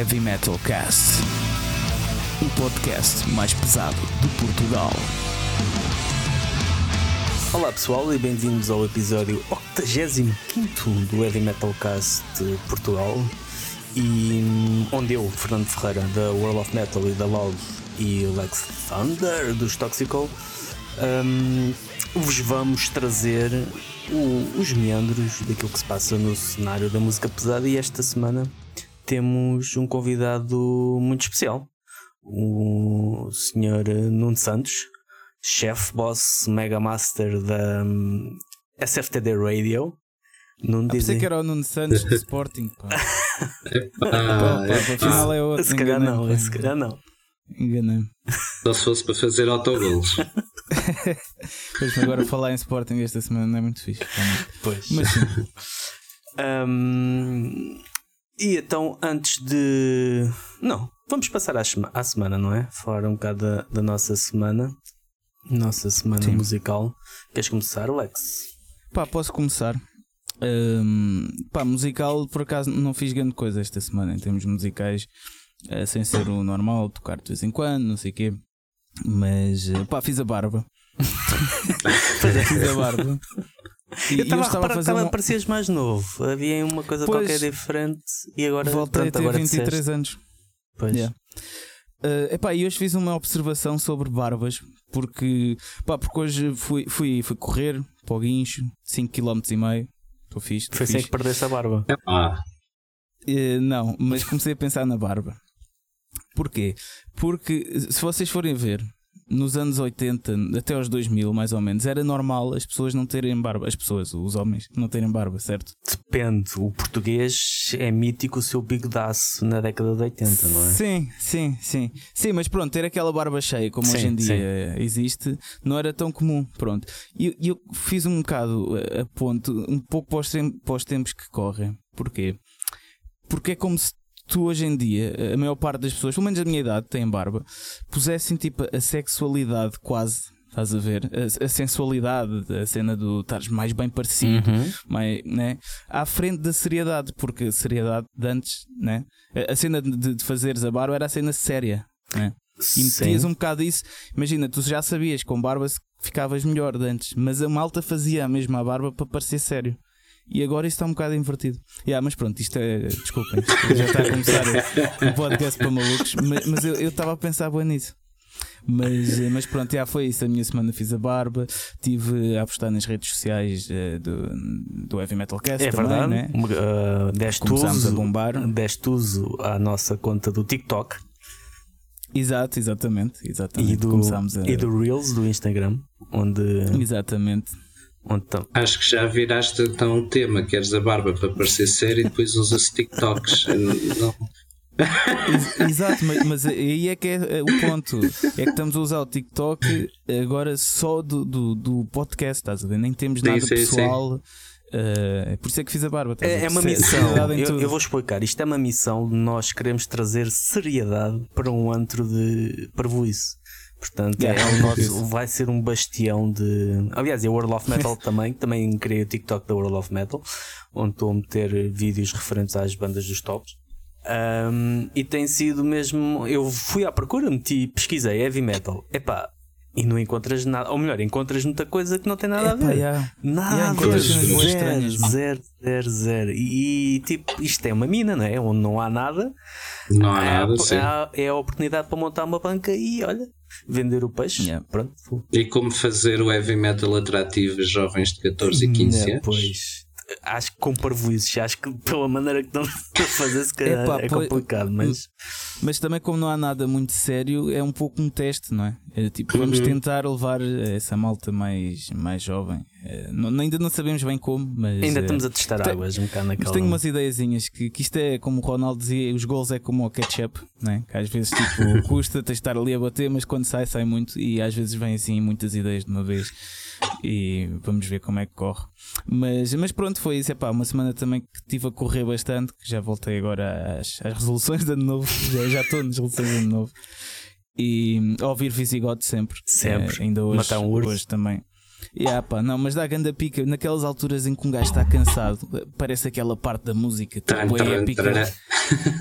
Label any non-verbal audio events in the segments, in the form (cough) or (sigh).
Heavy Metal Cast, o podcast mais pesado de Portugal. Olá pessoal e bem-vindos ao episódio 85 do Heavy Metal Cast de Portugal e hum, onde eu, Fernando Ferreira da World of Metal e da Loud e Lex Thunder dos Toxical um, vos vamos trazer o, os meandros daquilo que se passa no cenário da música pesada e esta semana temos um convidado muito especial, o Sr. Nuno Santos, chefe, boss, mega master da um, SFTD Radio. Nuno ah, pensei que era o Nuno Santos do Sporting. (laughs) Pá. pá, pá, afinal é outro. Se calhar não, se calhar não. Enganei-me. Só se fosse para fazer autogolos. (laughs) pois agora falar em Sporting esta semana não é muito fixe. Pois. Mas sim. (laughs) um, e então, antes de. Não, vamos passar à, à semana, não é? Falar um bocado da, da nossa semana. Nossa semana Sim. musical. Queres começar, Alex? Pá, posso começar. Um, pá, musical, por acaso não fiz grande coisa esta semana em termos musicais, uh, sem ser o normal, tocar de vez em quando, não sei o quê. Mas, uh, pá, fiz a barba. (laughs) fiz a barba. E, eu estava a reparar que uma... parecias mais novo. Havia uma coisa pois, qualquer diferente e agora voltei pronto, a ter agora 23 disseste. anos. Pois. Yeah. Uh, epá, e hoje fiz uma observação sobre barbas, porque, pá, porque hoje fui, fui, fui correr para o guincho, 5 km e meio. Estou fixe. Foi sem que perdesse a barba. Ah. Uh, não, mas comecei a pensar na barba. Porquê? Porque se vocês forem ver, nos anos 80 até aos 2000, mais ou menos, era normal as pessoas não terem barba. As pessoas, os homens, não terem barba, certo? Depende. O português é mítico o seu bigodaço na década de 80, não é? Sim, sim, sim. Sim, mas pronto, ter aquela barba cheia, como sim, hoje em dia sim. existe, não era tão comum. Pronto. E eu, eu, fiz um bocado a ponto, um pouco para os, para os tempos que correm. Porquê? Porque é como se tu hoje em dia, a maior parte das pessoas, pelo menos a minha idade, tem barba, pusessem tipo a sexualidade quase. Estás a ver? A, a sensualidade, a cena do estares mais bem parecido, uhum. mais, né? à frente da seriedade, porque a seriedade de antes, né? a, a cena de, de fazeres a barba era a cena séria. Né? E metias um bocado isso. Imagina, tu já sabias com barba ficavas melhor de antes, mas a malta fazia a mesma barba para parecer sério. E agora isso está um bocado invertido. Yeah, mas pronto, isto é. Desculpem, já está a começar um podcast para malucos, mas, mas eu estava a pensar bem nisso. Mas, mas pronto, já foi isso. A minha semana fiz a barba, tive a apostar nas redes sociais uh, do, do Heavy Metal Cast. É também, verdade, né? uh, deste, uso, a bombar. deste uso à nossa conta do TikTok. Exato, exatamente. exatamente. E, do, a... e do Reels do Instagram, onde. Exatamente então. Acho que já viraste então o tema, queres a barba para parecer sério e depois usa-se TikToks. (laughs) Não. Exato, mas, mas, aí é que é o ponto. É que estamos a usar o TikTok agora só do, do, do podcast, estás a ver? Nem temos nada sim, sim, pessoal. Sim. Uh, por isso é que fiz a barba. É, é, uma missão. Eu, eu, vou explicar. Isto é uma missão de nós queremos trazer seriedade para um antro de parvoíce. Portanto, é, é nosso, vai ser um bastião de. Aliás, a World of Metal (laughs) também. Também criei o TikTok da World of Metal, onde estou a meter vídeos referentes às bandas dos tops. Um, e tem sido mesmo. Eu fui à procura, meti, pesquisei heavy metal. Epá, e não encontras nada, ou melhor, encontras muita coisa que não tem nada Epa, a ver. Yeah. Nada yeah, a ver. Zero, zero, zero, zero. E, e tipo, isto é uma mina, não é? Onde não há nada. Não há é, nada. É, é a oportunidade para montar uma banca e olha, vender o peixe. Yeah. Pronto. E como fazer o heavy metal atrativo a jovens de 14 e 15 yeah, anos? Pois. Acho que com parvoízes, acho que pela maneira que estão (laughs) a fazer, se calhar Epa, é complicado, mas... mas também, como não há nada muito sério, é um pouco um teste, não é? é tipo, vamos uhum. tentar levar essa malta mais, mais jovem. É, não, ainda não sabemos bem como, mas. Ainda é, estamos a testar tem, águas um bocado naquela. Mas tenho umas ideiazinhas que, que isto é como o Ronaldo dizia: os gols é como o ketchup, né? que às vezes tipo, (laughs) custa, tens de estar ali a bater, mas quando sai, sai muito e às vezes vem assim muitas ideias de uma vez e vamos ver como é que corre. Mas, mas pronto, foi isso. Epá, uma semana também que estive a correr bastante, que já voltei agora às, às resoluções de ano novo, (laughs) já, já estou nas resoluções de ano novo. E ouvir Visigote sempre. Sempre. É, ainda hoje, Matar um urso. hoje também. Yeah, pá, não, mas dá ganda pica. Naquelas alturas em que um gajo está cansado, parece aquela parte da música tipo, é épica.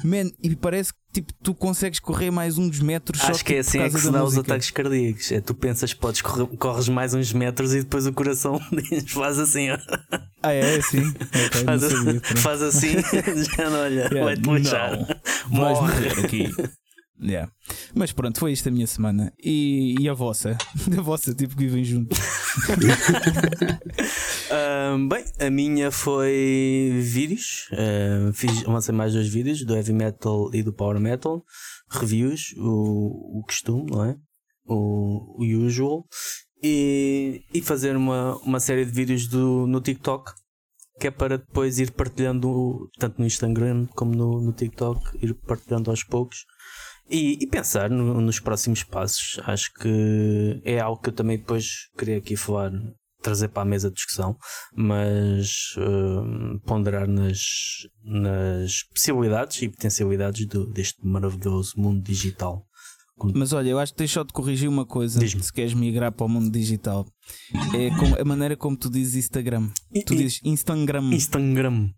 Man, e parece que tipo, tu consegues correr mais uns metros. Acho que é assim é que se dá os ataques cardíacos. É tu pensas podes correr, corres mais uns metros e depois o coração (laughs) faz assim. Ó. Ah, é assim? (laughs) Okay, faz, sabia, faz, assim, (laughs) já não olha, yeah, vai-te puxar. Vais morrer aqui. Yeah. Mas pronto, foi isto a minha semana. E, e a vossa? (laughs) A vossa, tipo que vivem juntos. (laughs) um, bem, a minha foi vídeos. Uh, fiz, lancei mais dois vídeos do heavy metal e do power metal. Reviews, o, o costume, não é? O, o usual. E, e fazer uma, uma série de vídeos do, no TikTok que é para depois ir partilhando tanto no Instagram como no, no TikTok, ir partilhando aos poucos e, e pensar no, nos próximos passos. Acho que é algo que eu também depois queria aqui falar, trazer para a mesa de discussão, mas uh, ponderar nas, nas possibilidades e potencialidades do, deste maravilhoso mundo digital. Mas olha, eu acho que só de corrigir uma coisa se queres migrar para o mundo digital. É a maneira como tu dizes Instagram. Tu dizes Instagram. Instagram.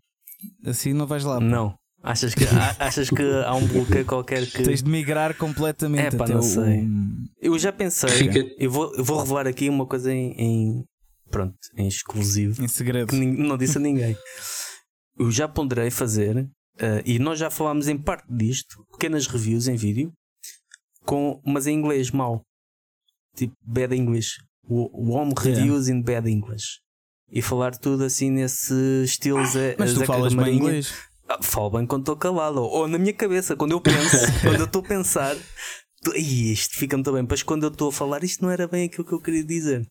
Assim não vais lá. Não. Achas que, achas que há um bloqueio qualquer que. Tens de migrar completamente. É pá, não sei. O... Eu já pensei. Fica... Eu, vou, eu vou revelar aqui uma coisa em, em. Pronto, em exclusivo. Em segredo. Que não disse a ninguém. Eu já ponderei fazer, uh, e nós já falámos em parte disto, pequenas reviews em vídeo, com, mas em inglês mau. Tipo, bad English. Home reviews yeah. in bad English. E falar tudo assim nesse estilo. Mas tu falas bem inglês. Ah, falo bem quando estou calado. Ou na minha cabeça, quando eu penso, (laughs) quando eu estou a pensar, e isto fica muito bem. Mas quando eu estou a falar, isto não era bem aquilo que eu queria dizer.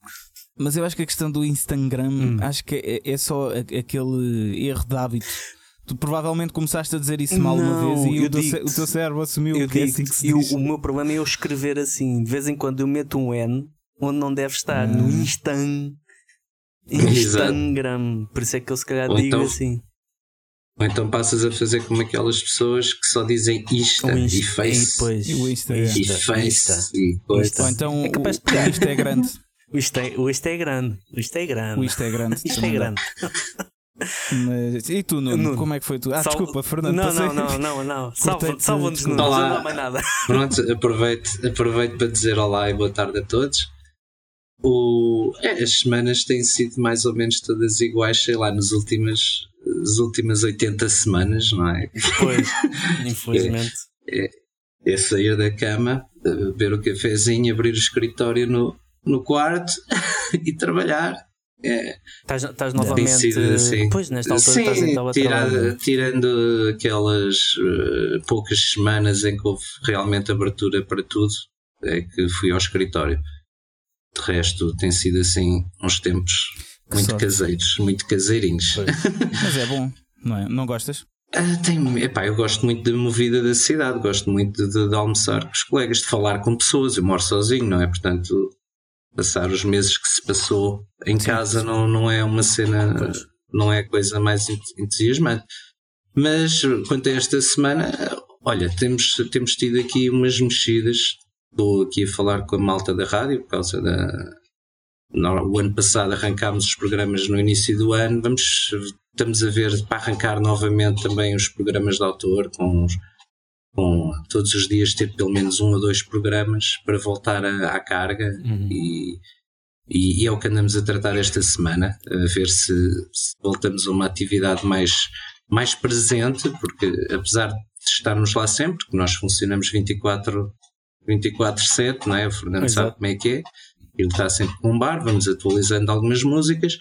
Mas eu acho que a questão do Instagram, hum. acho que é, é, só aquele erro de hábito. Tu provavelmente começaste a dizer isso mal não, uma vez e o, teu, o teu cérebro assumiu eu que é assim que se diz. O, o meu problema é eu escrever assim. De vez em quando eu meto um N onde não deve estar, no ah. Instan. Instagram. Por isso é que eu se calhar Ou digo então, assim. Ou então passas a fazer como aquelas pessoas que só dizem Insta, Insta e Face. E, depois, e o Insta, e Insta, Face. Insta. E coisa. Ou então é capaz de o Insta é grande. (laughs) O Insta, é, o Insta é grande. O Insta é grande. O Insta é grande. Isto é grande. Mas, e tu, Nuno, Nuno, como é que foi tu? Ah, Salve... desculpa, Fernando. Não, não, não, não, não. Salva-nos, Nuno. Olá. Não mais nada. (laughs) Pronto, aproveito, aproveito para dizer olá e boa tarde a todos. O, é, as semanas têm sido mais ou menos todas iguais, sei lá, nas últimas as últimas 80 semanas, não é? Pois, (laughs) infelizmente. É, é, é, sair da cama, beber o cafezinho, abrir o escritório no, no quarto (laughs) e trabalhar. É, estás, estás novamente assim. Pois, nesta altura Sim, estás em tira, tirando aquelas uh, poucas semanas em que houve realmente abertura para tudo, é que fui ao escritório. De resto, tem sido assim uns tempos muito sorte. caseiros, muito caseirinhos. Mas é bom, não é? Não gostas? Ah, tem, epá, eu gosto muito da movida da cidade, gosto muito de, de, almoçar com os colegas, de falar com pessoas. Eu moro sozinho, não é? Portanto, passar os meses que se passou em Sim. casa não, não é uma cena, pois. não é a coisa mais entusiasmante. Mas quanto a esta semana, olha, temos, temos tido aqui umas mexidas. Estou aqui a falar com a malta da rádio por causa da, o ano passado arrancámos os programas no início do ano, vamos, estamos a ver para arrancar novamente também os programas de autor, com, com todos os dias ter pelo menos um ou dois programas para voltar a, à carga uhum. e, e, e, é o que andamos a tratar esta semana, a ver se, se voltamos a uma atividade mais, mais presente, porque apesar de estarmos lá sempre, que nós funcionamos 24 24-7, não é? O Fernando Exato. sabe como é que é ele está sempre com um bar, vamos atualizando algumas músicas,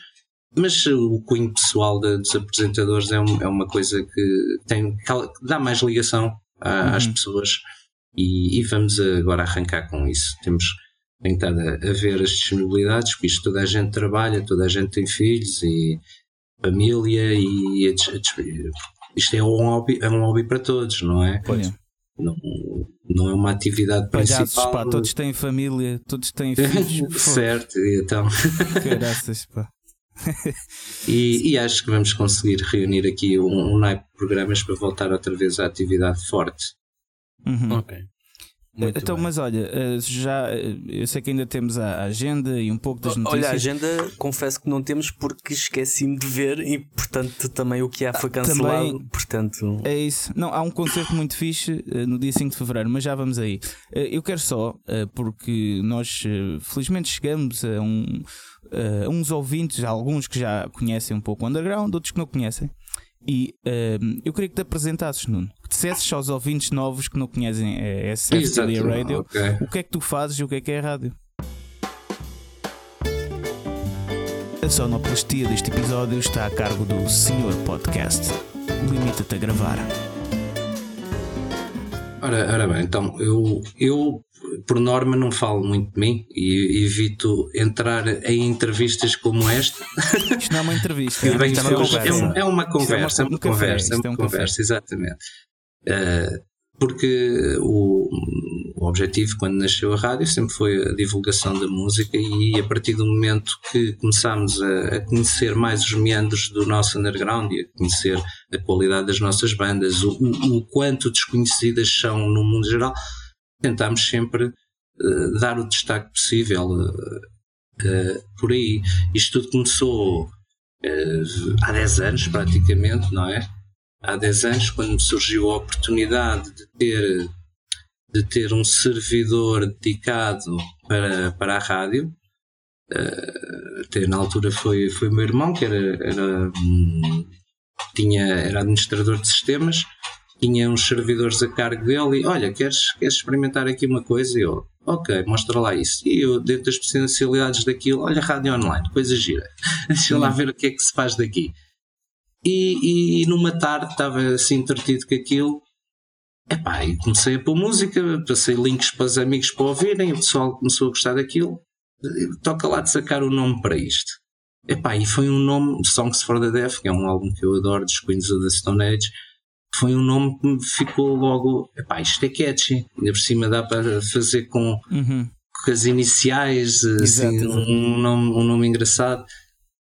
mas o cunho pessoal de, dos apresentadores é, um, é, uma coisa que, tem, que dá mais ligação a, uhum. às pessoas e, e, vamos agora arrancar com isso. Temos tentado a, a ver as disponibilidades, porque isto toda a gente trabalha, toda a gente tem filhos e família e, e isto é um hobby, é um hobby para todos, não é? Pois. Não, não é uma atividade Palhaços, principal. Pá, todos têm família, todos têm filhos. (laughs) certo, então. (laughs) Caraças, pá. (laughs) e, e, acho que vamos conseguir reunir aqui um, um naipe de programas para voltar outra vez à atividade forte. Uhum. Ok. Muito então, bem. mas olha, eh, já eh, eu sei que ainda temos a agenda e um pouco das notícias. Olha, a agenda confesso que não temos porque esqueci-me de ver e portanto também o que há foi Ah, cancelado. também- Portanto, É isso. Não, há um concerto muito fixe eh, no dia 5 de fevereiro, mas já vamos aí. Eu quero só, porque nós felizmente chegamos a, um, a uns ouvintes, alguns que já conhecem um pouco o underground, outros que não conhecem. E eh, eu queria que te apresentasses, Nuno. Que dissesses aos ouvintes novos que não conhecem a SF Exato, Radio ok. o que é que tu fazes e o que é que é a rádio. A sonoplastia deste episódio está a cargo do Senhor Podcast. Limita-te a gravar. Ora, ora bem, então eu, eu por norma não falo muito de mim e evito entrar em entrevistas como esta. Isto não é uma entrevista, é, isto uma é uma é, conversa. um- é uma conversa, é um uma conversa, é é uma um café. conversa, exatamente. Eh, porque o, o objetivo quando nasceu a rádio sempre foi a divulgação da música e a partir do momento que começámos a, a conhecer mais os meandros do nosso underground e a conhecer a qualidade das nossas bandas, o, o, o quanto desconhecidas são no mundo geral, tentámos sempre eh, dar o destaque possível eh, por aí. Isto tudo começou há 10 anos praticamente, não é? Há 10 anos, quando me surgiu a oportunidade de ter, de ter um servidor dedicado para, para a rádio, eh, até na altura foi, foi o meu irmão, que era, era, hum, tinha, era administrador de sistemas, tinha uns servidores a cargo dele e olha, queres, queres experimentar aqui uma coisa? E eu, ok, mostra lá isso. E eu, dentro das potencialidades daquilo, olha, rádio online, coisa gira. (laughs) Deixa lá ver o que é que se faz daqui. E, e numa tarde estava assim entretido com aquilo. Epá, e comecei a pôr música, passei links para os amigos para ouvirem, o pessoal começou a gostar daquilo. Toca lá de sacar o nome para isto. Epá, e foi um nome, Songs for the Deaf, que é um álbum que eu adoro, dos Queens of the Stone Age, foi um nome que me ficou logo, epá, isto é catchy, ainda por cima dá para fazer com, Uhum. com as iniciais, assim, Exato, exato. Um, nome, um nome engraçado.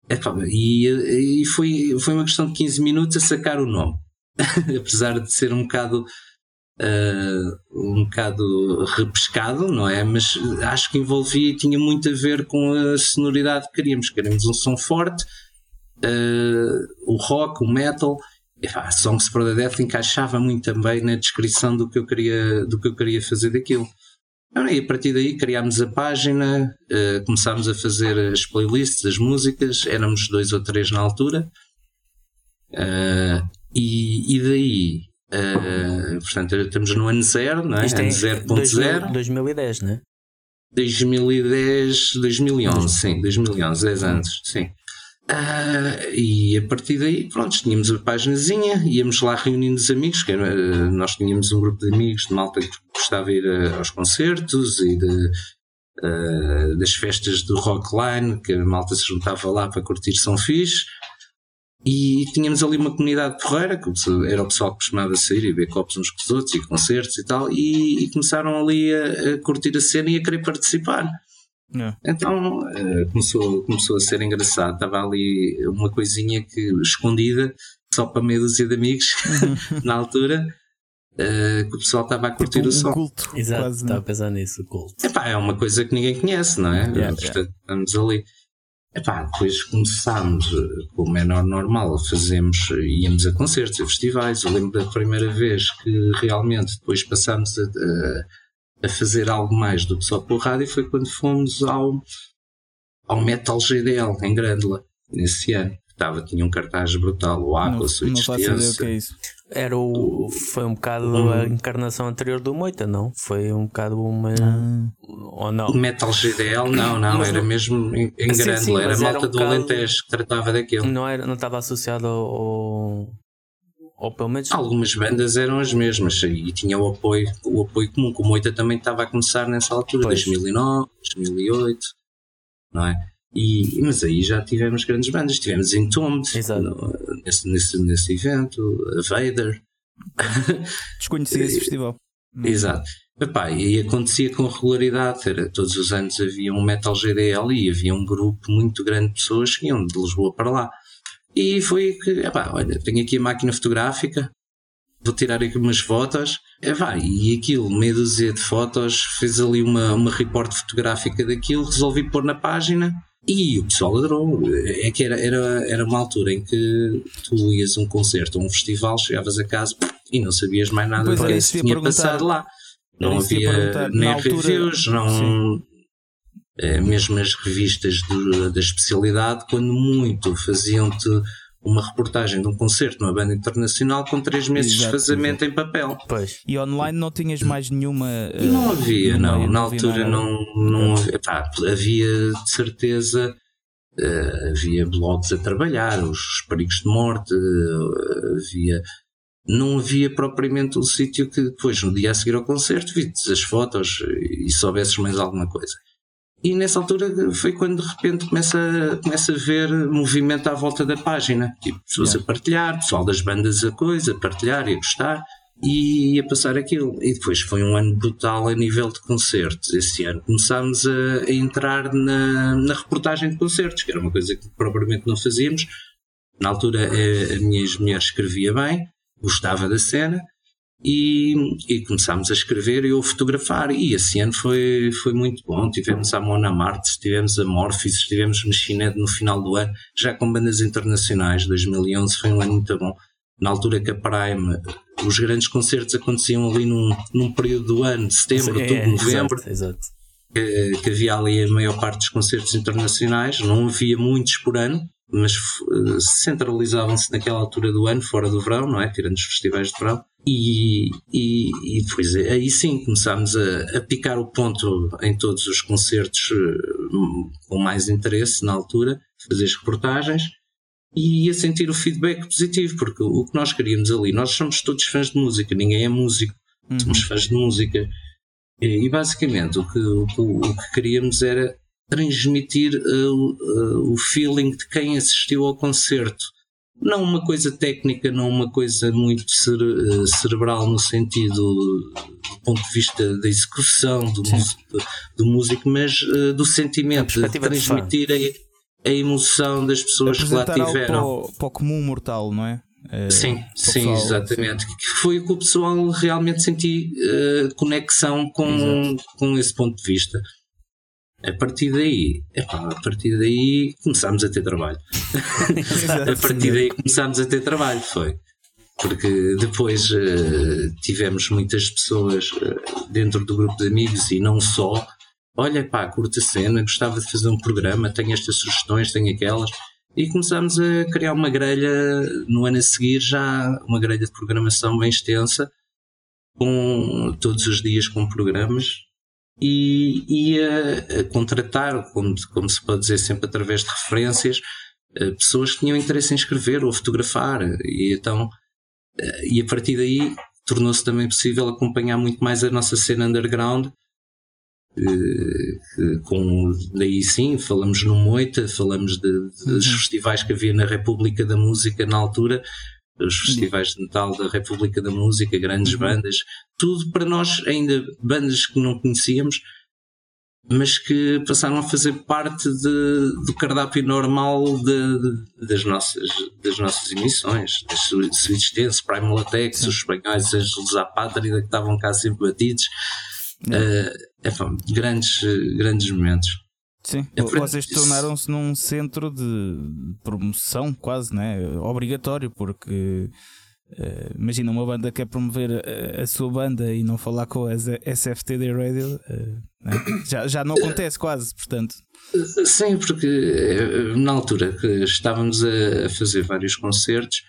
Epá, e e foi, foi uma questão de 15 minutos a sacar o nome, (laughs) apesar de ser um bocado. ah, um bocado repescado, não é? Mas acho que envolvia e tinha muito a ver com a sonoridade que queríamos. Queríamos um som forte, ah, o rock, o metal, Epá, Songs for the Death encaixava muito também na descrição do que eu queria, do que eu queria fazer daquilo. E a partir daí criámos a página, eh, começámos a fazer as playlists, as músicas, éramos dois ou três na altura, Eh, e, e daí, eh, portanto, estamos no ano zero, não é? isto é ano 0.0, 2010, né? 2010, 2011, sim, 2011, 10 anos, sim. Ah, e a partir daí, pronto, tínhamos a páginazinha, íamos lá reunindo os amigos, que era, nós tínhamos um grupo de amigos de malta que gostava de ir a- aos concertos e de, ah, das festas do Rockline, que a malta se juntava lá para curtir São Fixe. E tínhamos ali uma comunidade porreira, que era o pessoal que costumava sair e ver copos uns com os outros e concertos e tal, e, e começaram ali a, a curtir a cena e a querer participar. É. Então eh, começou, começou a ser engraçado. Estava ali uma coisinha que escondida, só para meia dúzia de amigos, (laughs) na altura, eh, que o pessoal estava a curtir Tipo o som. um culto. Exato, quase, estava não? a pensar nisso, o culto. Epá, é uma coisa que ninguém conhece, não é? Yeah, Portanto, estamos ali. Epá, depois começámos, eh, como é nor- normal, fazemos, íamos a concertos, a festivais. Eu lembro da primeira vez que realmente depois passámos a, a- a fazer algo mais do que só por rádio foi quando fomos ao, ao Metal GDL em Grândola, nesse ano. Estava, tinha um cartaz brutal, o Não, Aqua, o não faço ideia o que é isso. Era o, foi um bocado a encarnação anterior do Moita, não? Foi um bocado uma. Ah. Ou não? O Metal GDL, não, não, Mas era não- mesmo em, em Sim, Grândola, sim, era mas a era malta um do bocado- Alentejo que tratava daquilo. Não, era, não estava associado ao, ao. Ou pelo menos. Algumas bandas eram as mesmas e tinha o apoio, o apoio comum, como o Moita também estava a começar nessa altura, Pois. 2009, 2008, não é? E, mas aí já tivemos grandes bandas, tivemos Entombed no- nesse, nesse, nesse evento, a Vader, Desconhecia esse festival. (laughs) exato. Epá, e acontecia com regularidade, era, todos os anos havia um Metal GDL e havia um grupo muito grande de pessoas que iam de Lisboa para lá. E foi que, epá, olha, tenho aqui a máquina fotográfica, vou tirar aqui umas fotos. É, vai, e aquilo, meia dúzia de fotos, fez ali uma, uma reporte fotográfica daquilo, resolvi pôr na página e o pessoal adorou. É que era, era, era uma altura em que tu ias a um concerto, a um festival, chegavas a casa e não sabias mais nada do que tinha passado lá. Não havia nem reviews, não. Eh, mesmo as revistas do- da especialidade, quando muito faziam-te uma reportagem de um concerto numa banda internacional com três meses de Exato, desfazamento em papel. Pois. E online não tinhas mais nenhuma. eh, Não havia, não. meio, Na altura não, não havia. Pá, havia de certeza. eh, havia blogs a trabalhar, os perigos de morte, eh, havia. Não havia propriamente um sítio que depois, no dia a seguir ao concerto, vistes as fotos e soubesses mais alguma coisa. E nessa altura foi quando de repente começa, começa a ver movimento à volta da página. Tipo, pessoas Yeah. a partilhar, pessoal das bandas a coisa, a partilhar e a gostar. E a passar aquilo. E depois foi um ano brutal a nível de concertos. Esse ano começámos a, a entrar na, na reportagem de concertos, que era uma coisa que propriamente não fazíamos. Na altura a, a minha ex-mulher escrevia bem, gostava da cena, e, e começámos a escrever e eu a fotografar. E esse ano foi, foi muito bom. Tivemos a Mona Martes, tivemos a Morphis, tivemos Machined no final do ano, já com bandas internacionais. 2011 foi um ano muito bom. Na altura que a Prime, os grandes concertos aconteciam ali num, num período do ano, setembro, É, outubro, novembro Exato, exato. que, que havia ali a maior parte dos concertos internacionais, não havia muitos por ano, mas eh, centralizavam-se naquela altura do ano, fora do verão, não é? Tirando os festivais de verão. E, e, e depois eh, aí sim começámos a, a picar o ponto em todos os concertos eh, com mais interesse na altura, fazer as reportagens e a sentir o feedback positivo, porque o que nós queríamos ali, nós somos todos fãs de música, ninguém é músico, Uhum. somos fãs de música. E, e basicamente o que, o, o que queríamos era transmitir uh, uh, o feeling de quem assistiu ao concerto. Não uma coisa técnica, não uma coisa muito cere- uh, cerebral no sentido do ponto de vista da execução do, músico, do músico, mas uh, do sentimento, de transmitir a, a emoção das pessoas que lá tiveram. para o, para o comum mortal, não é? Eh, Sim, sim, pessoal, exatamente. Que foi o que o pessoal realmente senti eh, conexão com, Exato. com esse ponto de vista. A partir daí, epá, a partir daí começámos a ter trabalho. A partir daí começámos a ter trabalho, foi. Porque depois eh, tivemos muitas pessoas eh, dentro do grupo de amigos e não só. Olha, pá, curta cena, gostava de fazer um programa, tenho estas sugestões, tenho aquelas. E começámos a criar uma grelha no ano a seguir, já uma grelha de programação bem extensa, com todos os dias com programas e, e a, a contratar, como, como se pode dizer sempre através de referências, eh, pessoas que tinham interesse em escrever ou fotografar. E então, eh, e a partir daí tornou-se também possível acompanhar muito mais a nossa cena underground. eh, com daí sim, falamos no Moita, falamos de, dos Uhum. festivais que havia na República da Música na altura, os festivais de metal da República da Música, grandes Uhum. bandas, tudo para nós ainda bandas que não conhecíamos, mas que passaram a fazer parte de- do cardápio normal de- de- das, nossas, das nossas emissões. Das Su- Swedish Dance, Primal Attacks, os espanhóis, Angelos à Pátria, que estavam cá sempre batidos. Eh, enfim, grandes, grandes momentos. Sim, É vocês tornaram-se num centro de promoção quase, né? Obrigatório, porque eh, imagina uma banda quer promover a, a sua banda e não falar com a SFTD Radio, eh, né? já, já não acontece quase, portanto. Sim, porque eh, na altura que estávamos a fazer vários concertos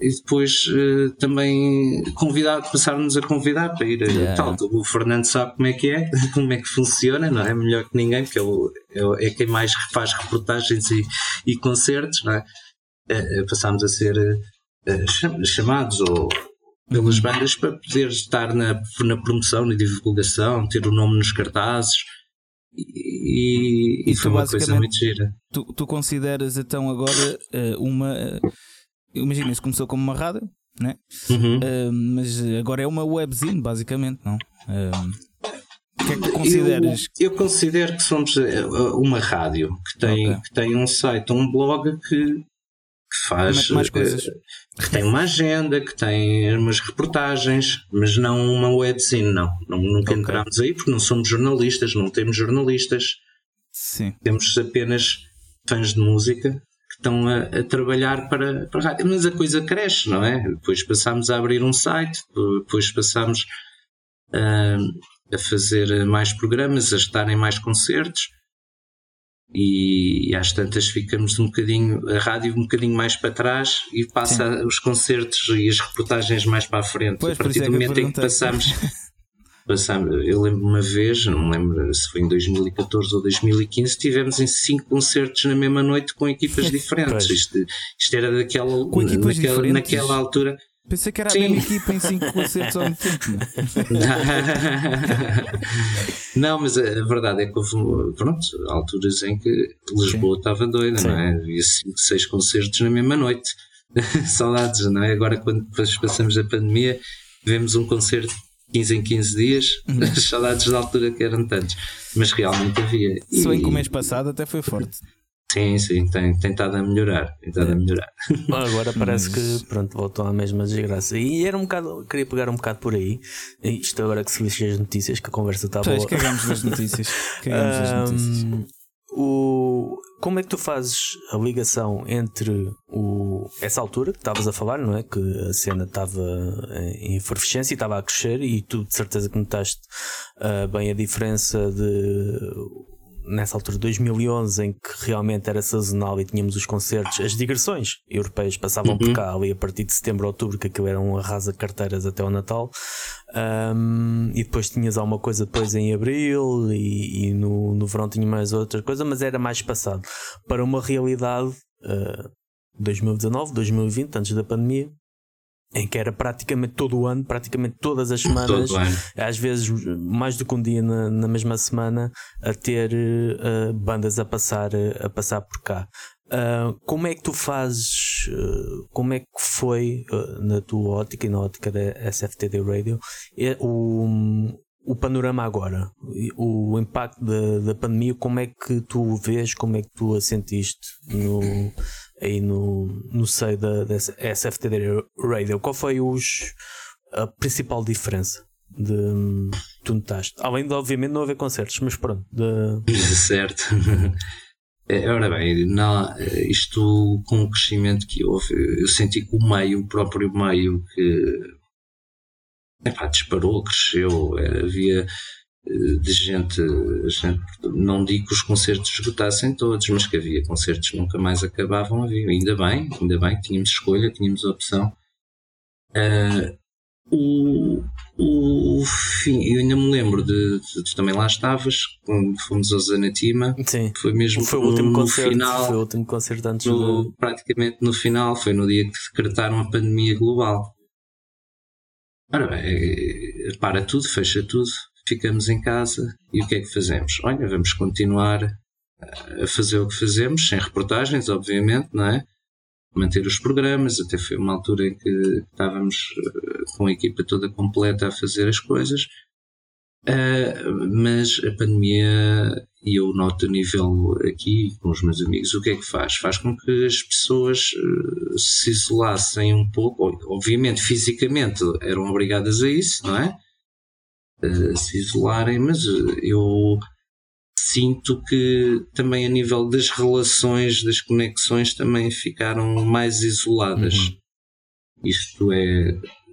e depois eh, também convidar, passaram-nos a convidar para ir Yeah. tal. O Fernando sabe como é que é, (laughs) como é que funciona, não é? Melhor que ninguém, porque é, o- é quem mais faz reportagens e, e concertos, não é? Eh, eh, passámos a ser eh, cham- chamados ou pelas bandas para poder estar na, na promoção, na divulgação, ter o nome nos cartazes. E, e E foi uma coisa muito gira. Tu, tu consideras então agora eh, uma. Eh, imagina, isso começou como uma rádio, né? Uhum. Eh, mas agora é uma webzine, basicamente, não? Eh, o que é que tu consideras? Eu, eu considero que somos eh, uma rádio que tem, Ok. que tem um site, um blog que, faz. Mais coisas. Que tem uma agenda, que tem umas reportagens, mas não uma webzine, não. não nunca okay. entramos aí porque não somos jornalistas, não temos jornalistas. Sim. Temos apenas fãs de música estão a, a trabalhar para, para a rádio. Mas a coisa cresce, não é? Depois passámos a abrir um site, depois passámos a, a fazer mais programas, a estar em mais concertos e, às tantas ficamos um bocadinho, a rádio um bocadinho mais para trás e passa Sim. os concertos e as reportagens mais para a frente. Pois, a partir é do momento em que passamos, (laughs) passamos eu lembro uma vez, não me lembro se foi em 2014 ou 2015, tivemos em cinco concertos na mesma noite com equipas (laughs) diferentes. Isto, isto, era daquela, naquela, naquela altura Pensei que era Sim. a mesma equipa em 5 concertos ao mesmo tempo. Não, (laughs) mas a verdade é que houve pronto, alturas em que Lisboa Sim. estava doida, Sim. não é? Havia 5, 6 concertos na mesma noite. (laughs) Saudades, não é? Agora, quando passamos a pandemia, vemos um concerto 15 em 15 dias, uhum. as saudades da altura que eram tantos. Mas realmente havia. Se bem que o mês passado até foi forte. Sim, sim, tem, tem estado a melhorar. Tem estado a melhorar. (laughs) Agora parece que pronto, voltou à mesma desgraça. E era um bocado, queria pegar um bocado por aí. Isto agora que se lixe as notícias, que a conversa está boa. Cagamos das notícias. (laughs) Cagamos das notícias. O, como é que tu fazes a ligação entre o, essa altura que estavas a falar, não é? Que a cena estava em efervescência e estava a crescer, e tu de certeza que notaste uh, bem a diferença de nessa altura de 2011 em que realmente era sazonal e tínhamos os concertos, as digressões europeias passavam uhum. por cá ali a partir de setembro, outubro, que aquilo era um arrasa carteiras até o Natal. Um, e depois tinhas alguma coisa depois em abril e, e, no, no verão tinha mais outra coisa, mas era mais passado para uma realidade uh, 2019, 2020, antes da pandemia, em que era praticamente todo o ano, praticamente todas as semanas, às vezes mais do que um dia na, na mesma semana, a ter uh, bandas a passar, a passar por cá. Uh, como é que tu fazes, uh, como é que foi na tua ótica e na ótica da SFTD Radio o, o panorama agora, o impacto da, da pandemia, como é que tu vês, como é que tu a sentiste no, aí no, no seio da, da SFTD Radio. Qual foi os, a principal diferença de tu notaste? Além de, obviamente, não haver concertos, mas pronto. De... (laughs) Certo. É, ora bem, não, isto com o crescimento que houve, eu senti que o meio, o próprio meio, que epá, disparou, cresceu, havia de gente, gente, não digo que os concertos esgotassem todos, mas que havia concertos que nunca mais acabavam, havia. Ainda bem, ainda bem que tínhamos escolha, tínhamos opção. Uh, o, o fim, eu ainda me lembro de, de, de, também lá estavas, quando fomos ao Zanatima, Sim, foi mesmo foi o último no concerto, final, foi o último concerto antes no, praticamente no final, foi no dia que decretaram a pandemia global. Ora bem, para tudo, fecha tudo, ficamos em casa e o que é que fazemos? Olha, vamos continuar a fazer o que fazemos, sem reportagens, obviamente, não é? Manter os programas, até foi uma altura em que estávamos eh, com a equipa toda completa a fazer as coisas, uh, mas a pandemia, e eu noto a nível aqui com os meus amigos, o que é que faz? Faz com que as pessoas se isolassem um pouco, obviamente fisicamente eram obrigadas a isso, não é? Uh, se isolarem, mas eh, eu sinto que também a nível das relações, das conexões, também ficaram mais isoladas. Uhum. Isto é.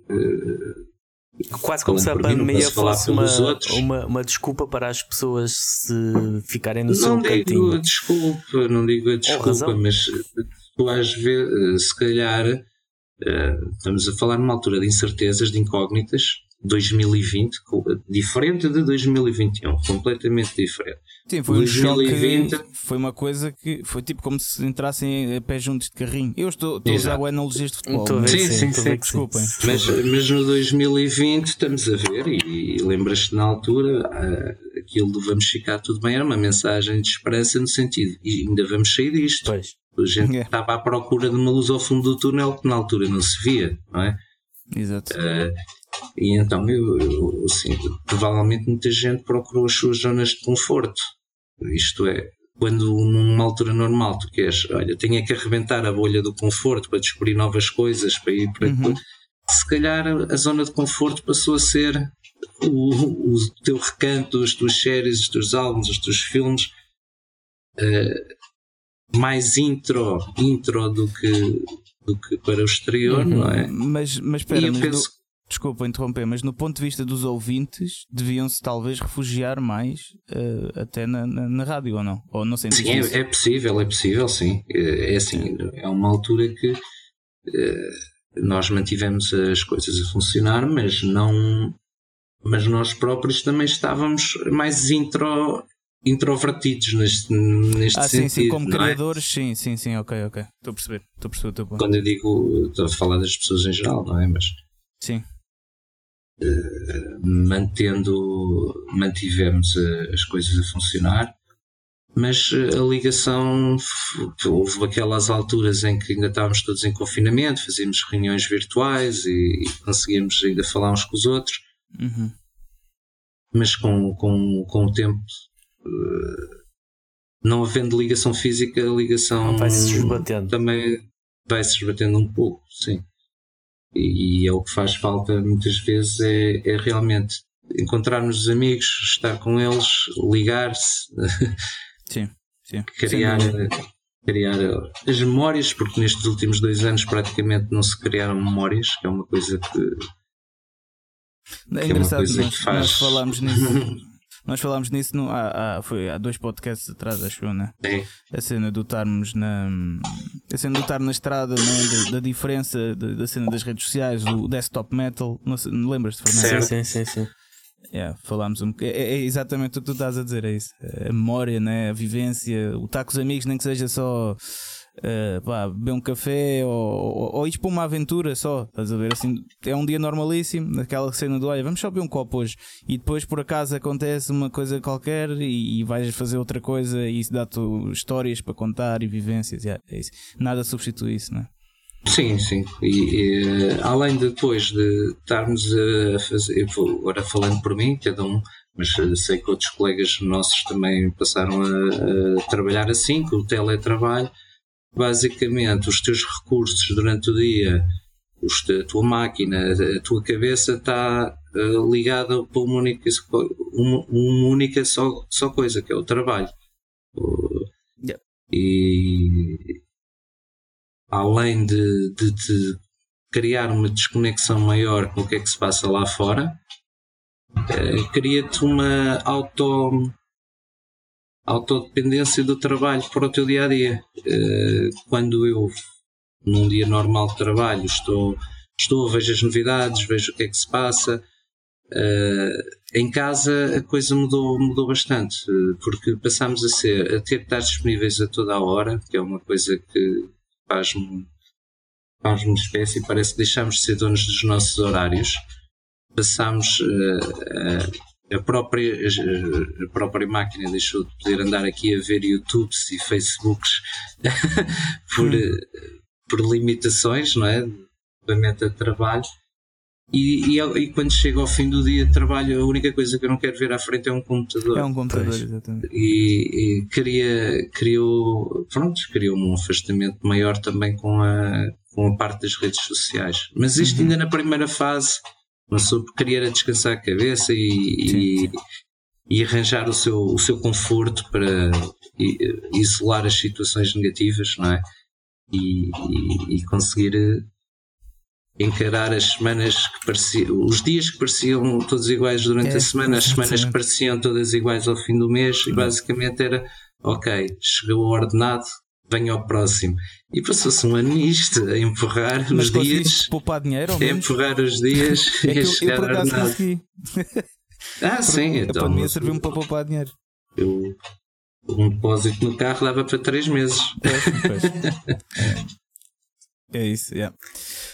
Uh, Quase como se a pandemia fosse uma, uma, uma, desculpa para as pessoas se ficarem no não seu digo cantinho. Desculpa, não digo a desculpa, mas tu às vezes, se calhar, uh, estamos a falar numa altura de incertezas, de incógnitas, 2020 diferente de 2021, completamente diferente. Sim, foi 2020 um choque, foi uma coisa que foi tipo como se entrassem a pé juntos de carrinho. Eu estou, estou a usar analogias de futebol. sim, sim, sim, sim, desculpem. Mas, mas no 2020 estamos a ver, e, e lembras-te na altura, uh, aquilo do vamos ficar tudo bem, era uma mensagem de esperança no sentido, e ainda vamos sair disto. Pois. A gente estava à procura de uma luz ao fundo do túnel que na altura não se via, não é? Exato. Uh, e então, eu, eu assim, provavelmente muita gente procurou as suas zonas de conforto. Isto é, quando numa altura normal tu queres, olha, tenho é que arrebentar a bolha do conforto para descobrir novas coisas, para ir para. Uhum. Se calhar a zona de conforto passou a ser o, o teu recanto, as tuas séries, os teus álbuns, os teus filmes. Uh, mais intro, intro do que, do que para o exterior, uhum. não é? Mas, mas espera, mas penso... desculpa interromper, mas no ponto de vista dos ouvintes, deviam-se talvez refugiar mais uh, até na, na, na, rádio ou não? Ou não sim, é, é, possível, é possível, sim. É, é assim, é uma altura que uh, nós mantivemos as coisas a funcionar, mas não. Mas nós próprios também estávamos mais intro, introvertidos neste, neste ah, sentido. Sim, sim, como é? criadores, é? sim, sim, sim, ok, ok. Estou a perceber, estou a perceber o teu ponto. Quando eu digo, estou a falar das pessoas em geral, não é? Mas. Sim. Uh, mantendo, mantivemos uh, as coisas a funcionar, mas uh, a ligação houve aquelas alturas em que ainda estávamos todos em confinamento, fazíamos reuniões virtuais e, e conseguíamos ainda falar uns com os outros, uhum. mas com, com, com o tempo não havendo ligação física, a ligação vai se esbatendo. também vai se esbatendo um pouco, sim. E, é o que faz falta muitas vezes é, é realmente encontrarmos os amigos, estar com eles, ligar-se, (laughs) sim, sim. criar, criar as memórias, porque nestes últimos dois anos praticamente não se criaram memórias, que é uma coisa que. É, é engraçado, é nós, faz... nós falámos nisso. (laughs) Nós falámos nisso no, há, há, foi há dois podcasts atrás, acho eu, né? Sim. A cena do estarmos na. A cena do estar na estrada, né? da, da diferença da, da, cena das redes sociais, do desktop metal. Não, não lembras-te, Fernando? Sim, sim, sim. sim. Yeah, falámos um é, é, exatamente o que tu estás a dizer, é isso. A memória, né? a vivência, o estar com os amigos, nem que seja só uh, pá, beber um café ou, ou, ou ir para uma aventura só, estás a ver? Assim, é um dia normalíssimo, naquela cena do olha, vamos só beber um copo hoje e depois por acaso acontece uma coisa qualquer e, e vais fazer outra coisa e isso dá-te histórias para contar e vivências, yeah, é isso. Nada substitui isso, não é? Sim, sim. E, e, além de depois de estarmos a fazer, eu vou agora falando por mim, cada um, mas sei que outros colegas nossos também passaram a, a trabalhar assim, com o teletrabalho, basicamente os teus recursos durante o dia, os, a tua máquina, a tua cabeça está uh, ligada para uma única, uma, uma, única só, só coisa, que é o trabalho. Uh, yeah. E além de, de, de, criar uma desconexão maior com o que é que se passa lá fora, uh, cria-te uma auto autodependência do trabalho para o teu dia a dia. Eh, quando eu, num dia normal de trabalho, estou, estou vejo as novidades, vejo o que é que se passa. Eh, em casa a coisa mudou, mudou bastante, eh, porque passamos a, ser, a ter de estar disponíveis a toda a hora, que é uma coisa que faz-me faz-me espécie, parece que deixamos de ser donos dos nossos horários. Passamos a a própria, a própria máquina deixou de poder andar aqui a ver YouTubes e Facebooks (laughs) por, hum. por limitações, não é? Da meta de trabalho. E, e, e, quando chego ao fim do dia de trabalho, a única coisa que eu não quero ver à frente é um computador. É um computador, pois. exatamente. E, e queria, criou, pronto, criou um afastamento maior também com a, com a parte das redes sociais. Mas isto uhum. ainda na primeira fase uma pessoa queria descansar a cabeça e, e, e, arranjar o seu, o seu conforto para isolar as situações negativas, não é? E, e, e conseguir eh, encarar as semanas que pareciam, os dias que pareciam todos iguais durante é, a semana, as semanas que pareciam todas iguais ao fim do mês, e basicamente era ok, chegou o ordenado, venha ao próximo. E passou-se um ano nisto, a empurrar Mas os dias. poupar dinheiro A empurrar os dias (laughs) é e a chegar eu, por acaso consegui. Ah, sim. Então, a pandemia serviu-me para poupar dinheiro. Eu, um depósito no carro dava para 3 meses. É. é. isso, yeah.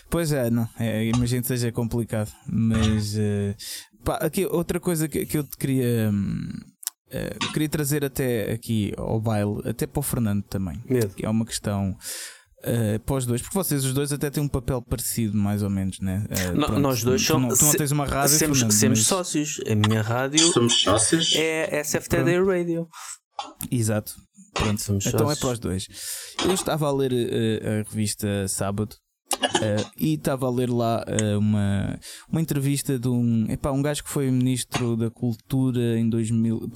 Pois é, não. É, imagino que seja complicado. Mas uh, pá, aqui outra coisa que, que eu te queria. Hum, Uh, queria trazer até aqui ao baile, até para o Fernando também, Medo. que é uma questão uh, para os dois, porque vocês os dois até têm um papel parecido, mais ou menos, né? Uh, no, nós dois somos. Tu não, tu não tens uma rádio, somos, Fernando, somos mas... sócios. A minha rádio somos sócios. é SFTD Radio. Exato. Pronto, Somos então sócios. é para os dois. Eu estava a ler uh, a revista Sábado. Uh, e estava a ler lá uh, uma, uma entrevista de um, epá, um gajo que foi ministro da Cultura em 2000.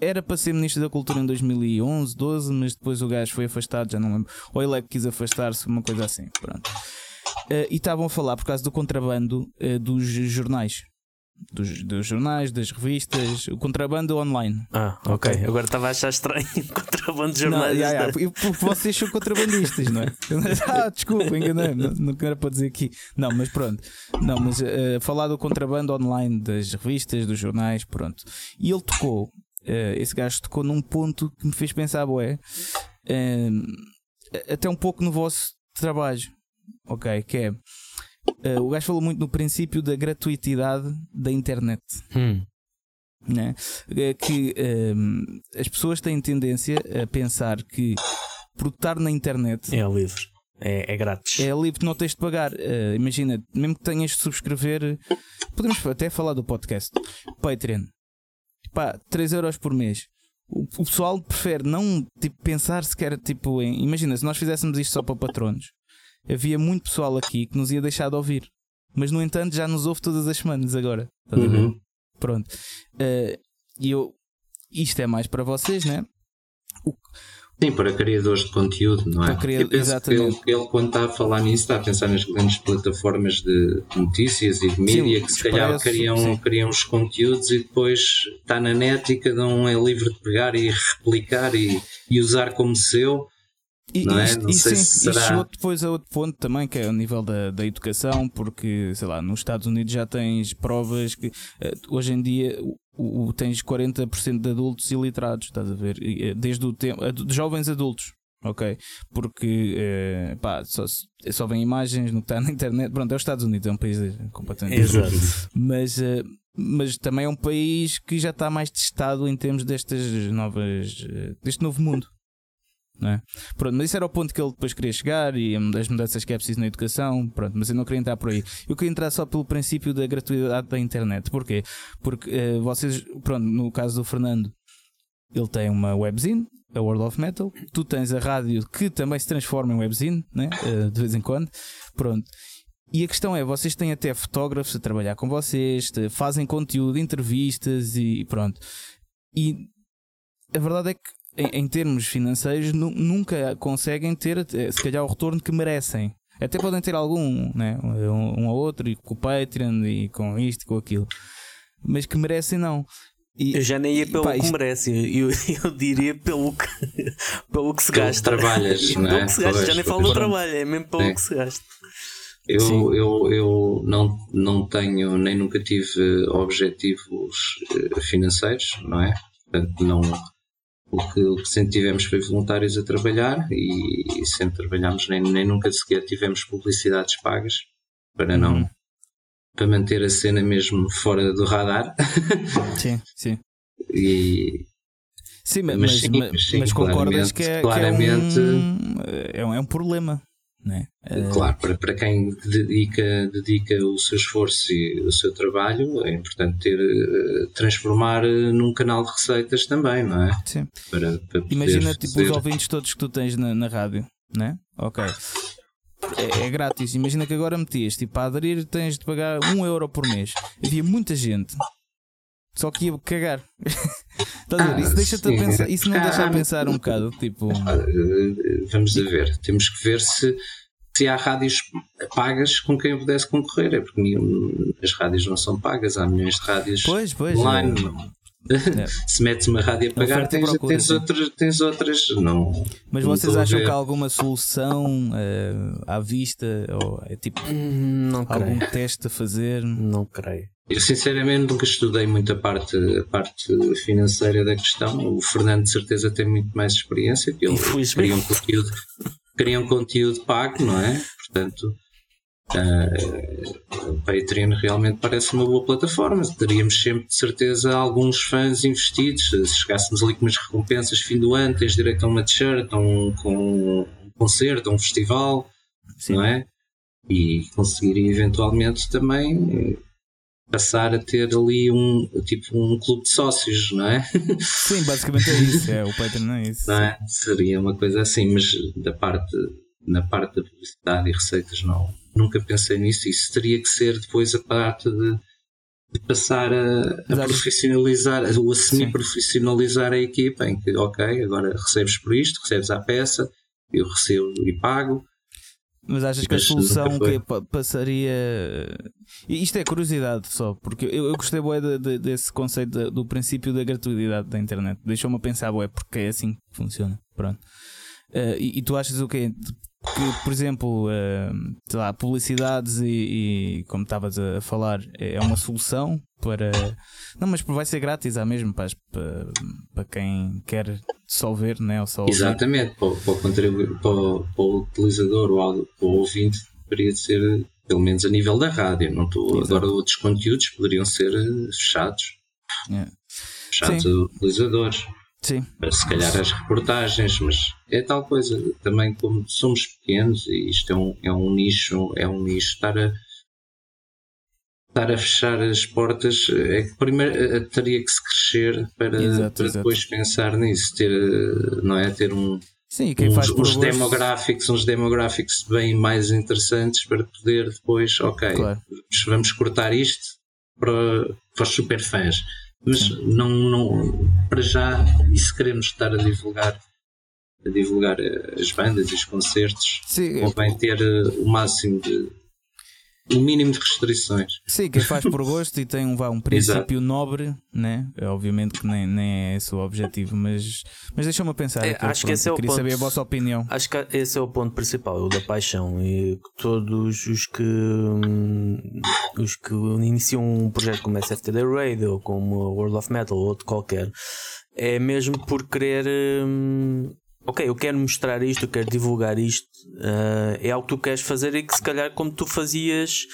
Era para ser ministro da Cultura em 2011, 12, mas depois o gajo foi afastado, já não lembro. Ou ele é que quis afastar-se, uma coisa assim. Pronto. Uh, e estavam a falar por causa do contrabando dos jornais dos, dos, jornais, das revistas, o contrabando online. Ah, ok. okay. Agora estava a achar estranho (laughs) contrabando de jornais. Não, yeah, yeah. Porque vocês são contrabandistas, não é? (laughs) ah, desculpa, enganei-me. Não, não era para dizer aqui. Não, mas pronto. Não, mas uh, falar do contrabando online das revistas, dos jornais, pronto. E ele tocou, uh, esse gajo tocou num ponto que me fez pensar, boé, uh, até um pouco no vosso trabalho, ok? Que é Uh, o gajo falou muito no princípio da gratuitidade da internet. Hum. Né? É que ehm, as pessoas têm tendência a pensar que por estar na internet é livre. É, é grátis. É livre, não tens de pagar. Uh, imagina, mesmo que tenhas de subscrever, podemos até falar do podcast Patreon, pá, 3 euros por mês. O, o pessoal prefere não tipo, pensar sequer tipo, em. Imagina, se nós fizéssemos isto só para patronos, havia muito pessoal aqui que nos ia deixar de ouvir. Mas no entanto já nos ouve todas as semanas agora. Uhum. Pronto. Uh, e eu. Isto é mais para vocês, né? O... Sim, para criadores de conteúdo, não é? Para. Exatamente. Ele, ele, quando está a falar nisso, está a pensar nas grandes plataformas de notícias e de mídia que se calhar criam, criam os conteúdos e depois está na net e cada um é livre de pegar e replicar e, e usar como seu e, não é? não sei sim, se será... chegou depois a outro ponto também, que é o nível da, da educação, porque, sei lá, nos Estados Unidos já tens provas que uh, hoje em dia o, o, tens 40% de adultos iliterados, estás a ver? Eh, desde o tempo, de jovens adultos. Ok? Porque uh, pá, só, só vem imagens no que está na internet. Pronto, é os Estados Unidos, é um país completamente Exato. Mas, mas também é um país que já está mais testado em termos destas novas, deste novo mundo. É? Pronto, mas isso era o ponto que ele depois queria chegar e as mudanças que é preciso na educação. Pronto, mas eu não queria entrar por aí. Eu queria entrar só pelo princípio da gratuidade da internet. Porquê? Porque uh, vocês, pronto, no caso do Fernando, ele tem uma webzine, a World of Metal. Tu tens a rádio que também se transforma em webzine, né? Uh, de vez em quando. Pronto. E a questão é, vocês têm até fotógrafos a trabalhar com vocês, fazem conteúdo, entrevistas e pronto. E a verdade é que em, em termos financeiros, nunca conseguem ter, eh, se calhar, o retorno que merecem. Até podem ter algum, né? um, um ou outro, e com o Patreon, e com isto, e com aquilo, mas que merecem não. E, eu já nem ia pelo pá, que isto... merece, eu, eu diria pelo que, (laughs) pelo que se gasta. trabalhas, (laughs) não é? se gasta, já nem falo do trabalho, é mesmo pelo é. que se gasta. Eu, eu, eu não, não tenho nem nunca tive objetivos eh, financeiros, não é? Portanto, não, o que, o que sempre tivemos foi voluntários a trabalhar e, e sempre trabalhámos, nem, nem nunca sequer tivemos publicidades pagas para não uhum. para manter a cena mesmo fora do radar. (laughs) Sim, sim. E, sim, mas, mas, sim, mas, sim, mas concordas que é, claramente, que é, um, é, um, é um problema. Né? Claro, para, para quem dedica, dedica o seu esforço e o seu trabalho, é importante ter, eh, transformar eh, num canal de receitas também, não é? Sim. Para, para Imagina tipo, os ouvintes todos que tu tens na, na rádio, né? Ok. É, é, grátis. Imagina que agora metias, tipo, a aderir tens de pagar um euro por mês. Havia muita gente só que ia cagar. (laughs) ah, isso deixa-te a pensar, isso não deixa a pensar um bocado, tipo. Vamos a ver, temos que ver se, se há rádios pagas com quem eu pudesse concorrer, é porque nenhum, as rádios não são pagas, há milhões de rádios pois, pois, online. É. (laughs) É. se metes uma rádio a pagar, tens, tens, outras, tens outras. Não, Mas não vocês acham que há alguma solução uh, à vista? Ou é tipo hum, não algum creio. teste a fazer? Não creio. Eu sinceramente nunca estudei muito a parte, a parte financeira da questão. O Fernando de certeza tem muito mais experiência, que ele cria um, conteúdo, cria um conteúdo pago, não é? Portanto, uh, o Patreon realmente parece uma boa plataforma. Teríamos sempre de certeza alguns fãs investidos. Se chegássemos ali com umas recompensas fim do ano, tens direito a uma t-shirt, a um, com um concerto, a um festival, Sim. não é? E conseguiria eventualmente também passar a ter ali um tipo um clube de sócios, não é? (laughs) Sim, basicamente é isso, é, o Patreon é isso. Não é? Seria uma coisa assim, mas da parte, na parte da publicidade e receitas não, nunca pensei nisso. Isso teria que ser depois a parte de, de passar a, a profissionalizar ou a semi-profissionalizar a equipa em que, ok, agora recebes por isto, recebes a peça, eu recebo e pago mas achas que a solução que passaria. Isto é curiosidade só, porque eu, eu gostei bué de, de, desse conceito de, do princípio da gratuidade da internet. Deixou-me a pensar, bué, porque é assim que funciona. Pronto. Uh, e, e, tu achas o quê? Que, por exemplo, uh, lá, publicidades e, e como estavas a falar, é uma solução para. Não, mas vai ser grátis, há mesmo para, para, quem quer só ver, né? ou só Exatamente, para, para, o contribu... para, para o utilizador ou para o ouvinte, deveria ser, pelo menos a nível da rádio. Não estou, agora, outros conteúdos poderiam ser fechados. Yeah. Fechados a utilizadores. Sim. Se calhar as reportagens, mas é tal coisa. Também como somos pequenos e isto é um, é um nicho, é um nicho estar a estar a fechar as portas é que primeiro eh, teria que se crescer para, exato, para exato. depois pensar nisso, ter não é ter um Sim, quem uns, faz uns demográficos, uns demográficos bem mais interessantes para poder depois, ok, claro. vamos cortar isto para, para os super fãs mas não, não, para já, e se queremos estar a divulgar a divulgar eh, as bandas e os concertos, Sim, convém ter eh, o máximo de o mínimo de restrições. Sim, quem faz por gosto e tem um, vá, um (laughs) princípio nobre, né? É, obviamente que nem, nem é esse o objetivo, mas, mas deixa-me pensar. É, acho que esse é o queria ponto, saber a vossa opinião. Acho que esse é o ponto principal, o da paixão. E todos os que hum, os que iniciam um projeto como SFTD Radio ou como World of Metal ou outro qualquer, é mesmo por querer. Hum, ok, eu quero mostrar isto, eu quero divulgar isto, uh, é algo que tu queres fazer e que se calhar como tu fazias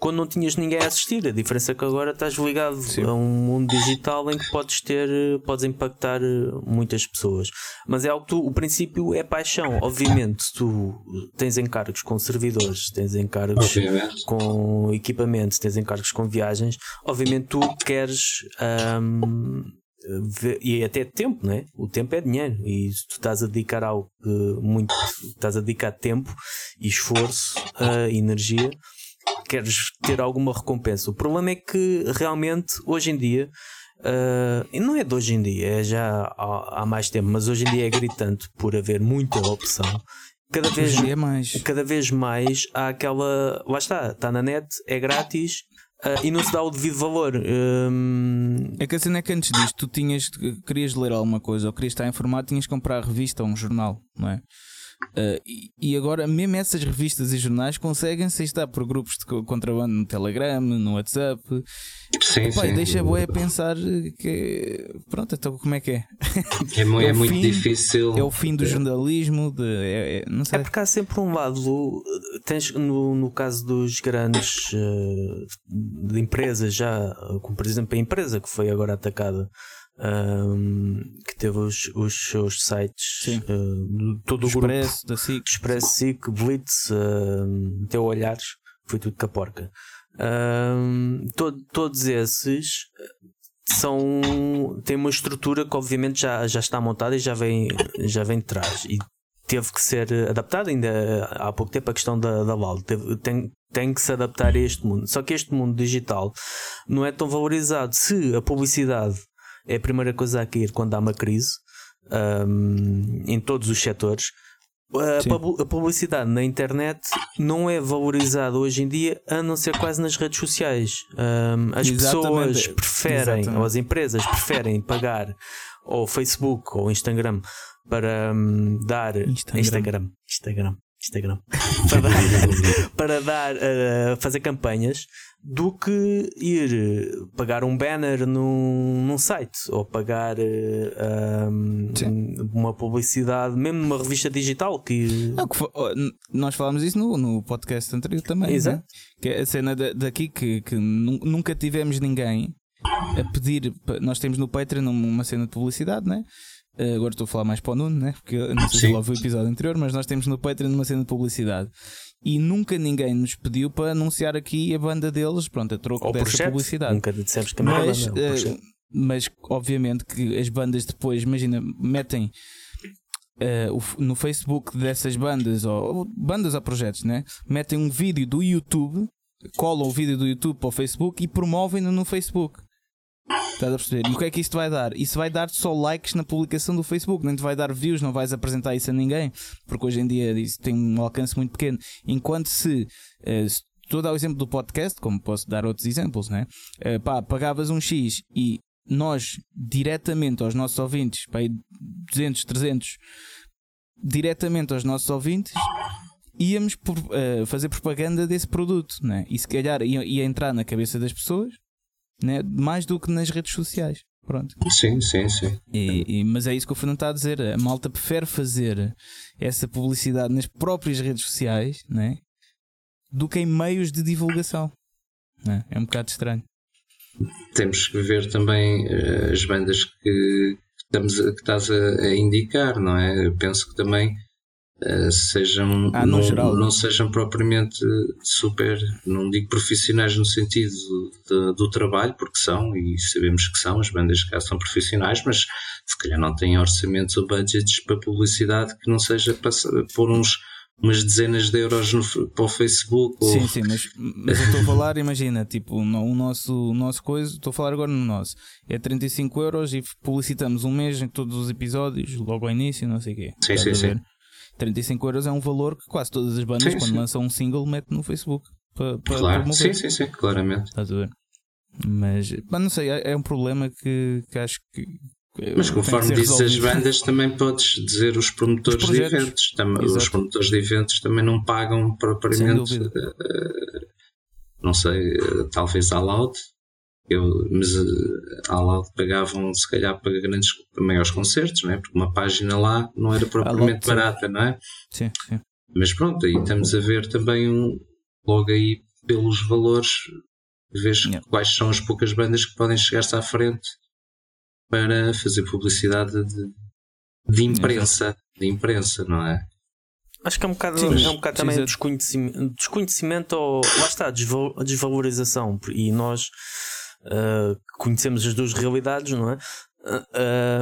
quando não tinhas ninguém a assistir. A diferença é que agora estás ligado Sim. a um mundo digital em que podes ter, podes impactar muitas pessoas. Mas é algo que tu, o princípio é paixão. Obviamente, tu tens encargos com servidores, tens encargos obviamente. com equipamentos, tens encargos com viagens, obviamente tu queres. Um, e é até tempo, não é? O tempo é dinheiro e se tu estás a dedicar algo que muito estás a dedicar tempo e esforço uh, energia, queres ter alguma recompensa. O problema é que realmente hoje em dia uh, e não é de hoje em dia, é já há, há, mais tempo, mas hoje em dia é gritante por haver muita opção. Cada vez, mais. cada vez mais há aquela. Lá está, está na net, é grátis Uh, e não se dá o devido valor. Um... É que a cena é que antes disto, tu tinhas, querias ler alguma coisa ou querias estar informado, tinhas que comprar a revista ou um jornal, não é? Uh, e, agora, mesmo essas revistas e jornais conseguem-se estar por grupos de contrabando no Telegram, no WhatsApp. Sim, Epá, sim. Deixa boa pensar que. Pronto, então como é que é? É, (laughs) é, é muito fim, difícil. É o fim do jornalismo. De, é, é, não sei. é porque há sempre um lado. Tens, no, no caso dos grandes uh, de empresas, já, como por exemplo a empresa que foi agora atacada um, que teve os, os seus sites uh, todo o Expresso, grupo. Da SIC, Expresso, SIC, Blitz, uh, Teu Olhares, foi tudo com a porca. Um, to, todos esses são têm uma estrutura que obviamente já, já está montada e já vem, já vem de trás. E teve que ser adaptada ainda há pouco tempo a questão da, da LOL teve, tem, tem que se adaptar a este mundo. Só que este mundo digital não é tão valorizado se a publicidade é a primeira coisa a cair quando há uma crise um, em todos os setores. A, a, publicidade na internet não é valorizada hoje em dia, a não ser quase nas redes sociais. Um, as Exatamente. pessoas preferem, Exatamente. ou as empresas preferem pagar ao Facebook ou Instagram para um, dar Instagram. Instagram, Instagram, Instagram (laughs) para dar, para dar uh, fazer campanhas do que ir pagar um banner num, num site ou pagar um, uma publicidade, mesmo numa revista digital. Que... Não, que foi, nós falámos isso no, no podcast anterior também. Né? Exato. Né? Que é a cena daqui que, que nunca tivemos ninguém a pedir. Nós temos no Patreon uma cena de publicidade, né? Uh, agora estou a falar mais para o Nuno, né? porque não sei Sim. se ouviu o episódio anterior, mas nós temos no Patreon uma cena de publicidade e nunca ninguém nos pediu para anunciar aqui a banda deles, pronto, a troco Ou dessa projeto. publicidade. Nunca dissemos que mas, banda, uh, mas obviamente que as bandas depois, imagina, metem uh, no Facebook dessas bandas, ou bandas ou projetos, né? metem um vídeo do YouTube, colam o vídeo do YouTube para o Facebook e promovem-no no Facebook. Estás a perceber? E o que é que isto vai dar? Isso vai dar só likes na publicação do Facebook, nem te vai dar views, não vais apresentar isso a ninguém, porque hoje em dia isso tem um alcance muito pequeno. Enquanto se, uh, se estou a dar o exemplo do podcast, como posso dar outros exemplos, né? Uh, pá, pagavas um X e nós diretamente aos nossos ouvintes, pá, 200, 300, diretamente aos nossos ouvintes, íamos por, uh, fazer propaganda desse produto, né? e se calhar ia, ia entrar na cabeça das pessoas né? mais do que nas redes sociais. Pronto. Sim, sim, sim. E, e, mas é isso que o Fernando está a dizer. A malta prefere fazer essa publicidade nas próprias redes sociais né? do que em meios de divulgação. Né? É um bocado estranho. Temos que ver também uh, as bandas que, estamos, que estás a, a, indicar, não é? Eu penso que também sejam ah, não, geral. não sejam propriamente super, não digo profissionais no sentido de, do trabalho, porque são, e sabemos que são, as bandas cá são profissionais, mas se calhar não têm orçamentos ou budgets para publicidade que não seja por uns umas dezenas de euros no, para o Facebook. Sim, ou... sim, mas, mas eu estou a falar, imagina, tipo, o nosso, o nosso coisa, estou a falar agora no nosso, é 35 euros e publicitamos um mês em todos os episódios, logo ao início, não sei o quê. Sim, sim, sim. 35 euros é um valor que quase todas as bandas, sim, quando sim. lançam um single, metem no Facebook. Para, para claro, promover. sim, sim, sim, claramente. Estás a ver? Mas, mas não sei, é, é um problema que, que acho que mas conforme dizes as bandas, também podes dizer os promotores os de eventos. Tam os promotores de eventos também não pagam propriamente. Uh, não sei, uh, talvez a Loud. Eu, mas uh, a Loud pagavam se calhar para grandes, para maiores concertos, não é? porque uma página lá não era propriamente barata, não é? Sim, sim. Mas pronto, aí estamos a ver também um, logo aí pelos valores, vês yeah. quais são as poucas bandas que podem chegar-se à frente para fazer publicidade de, de imprensa, de imprensa, não é? Acho que é um bocado, Sim, é um bocado também desconhecimento, desconhecimento ou lá está, desvalorização. E nós uh, conhecemos as duas realidades, não é?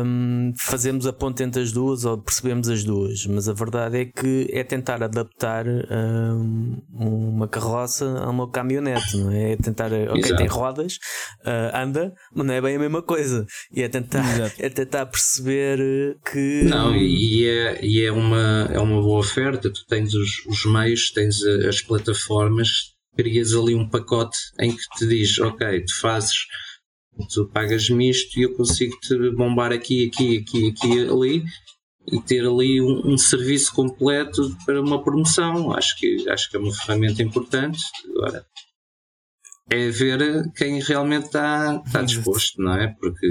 um, fazemos a ponte entre as duas ou percebemos as duas, mas a verdade é que é tentar adaptar um, uma carroça a uma caminhonete, não é? é tentar, ok, Exato. tem rodas, uh, anda, mas não é bem a mesma coisa. E é tentar, (laughs) é tentar perceber que. Não, e é, e é, uma, é uma boa oferta. Tu tens os, os meios, tens as plataformas, crias ali um pacote em que te diz, ok, tu fazes tu pagas-me isto e eu consigo te bombar aqui, aqui, aqui, aqui, ali e ter ali um, um, serviço completo para uma promoção. Acho que, acho que é uma ferramenta importante. Agora, é ver quem realmente está, está disposto, não é? Porque,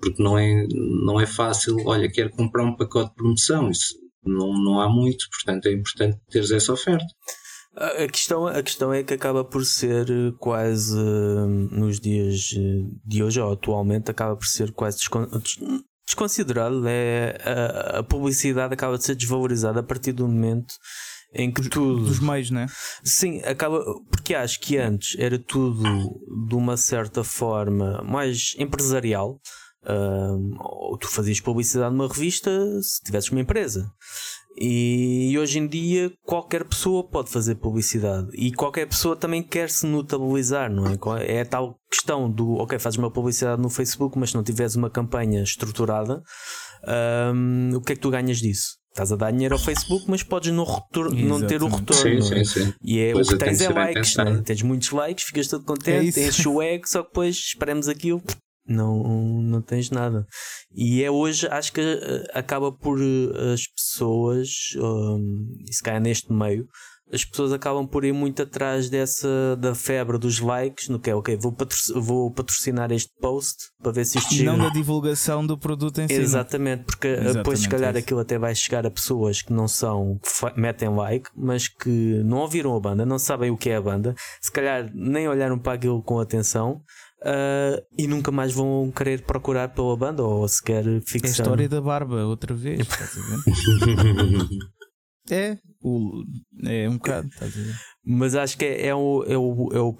porque não, é, não é fácil, olha, quero comprar um pacote de promoção. Isso não, não há muito, portanto é importante teres essa oferta. A questão, a questão é que acaba por ser eh, quase hum, nos dias eh, de hoje, ou atualmente, acaba por ser quase desconsiderado. É, a, a publicidade acaba de ser desvalorizada a partir do momento em que tudo. Dos meios, né? Sim, acaba. Porque acho que antes era tudo de uma certa forma mais empresarial. Ou tu fazias publicidade numa revista se tivesses uma empresa. E, hoje em dia qualquer pessoa pode fazer publicidade e qualquer pessoa também quer se notabilizar, não é? É a tal questão do ok, fazes uma publicidade no Facebook, mas se não tiveres uma campanha estruturada, um, o que é que tu ganhas disso? Estás a dar dinheiro ao Facebook, mas podes não, não ter o retorno. Sim, sim, sim. E é, o que tens é likes, né? tens muitos likes, ficas todo contente, é tens o egg, só que depois esperamos aquilo, não, não tens nada. E é hoje, acho que uh, acaba por uh, as pessoas, um, e se calhar neste meio, as pessoas acabam por ir muito atrás dessa da febre dos likes, no que é ok, vou, patrocinar, vou patrocinar este post para ver se isto chega. Não da divulgação do produto em si. Exatamente, porque Exatamente depois se calhar é aquilo até vai chegar a pessoas que não são, que metem like, mas que não ouviram a banda, não sabem o que é a banda, se calhar nem olharam para aquilo com atenção. Uh, e nunca mais vão querer procurar pela banda ou sequer fixar. É a história da barba, outra vez. (laughs) É, o, é um bocado, estás a ver? Mas acho que é, é, o, é, o, é o,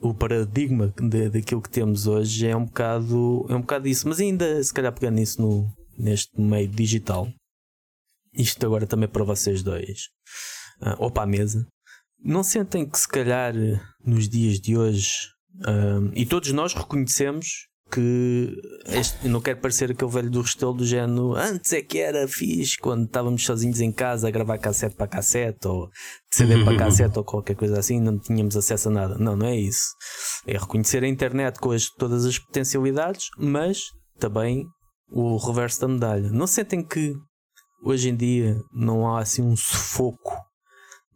o paradigma de, daquilo que temos hoje, é um bocado, é um bocado isso. Mas ainda, se calhar, pegando isso no, neste meio digital, isto agora também para vocês dois, uh, ou para a mesa, não sentem que, se calhar, nos dias de hoje, uh, e todos nós reconhecemos que este, não quero parecer aquele velho do restelo do género antes é que era fixe quando estávamos sozinhos em casa a gravar cassete para cassete ou CD para (laughs) cassete ou qualquer coisa assim, não tínhamos acesso a nada. Não, não é isso. É reconhecer a internet com as, todas as potencialidades, mas também o reverso da medalha. Não sentem que hoje em dia não há assim um sufoco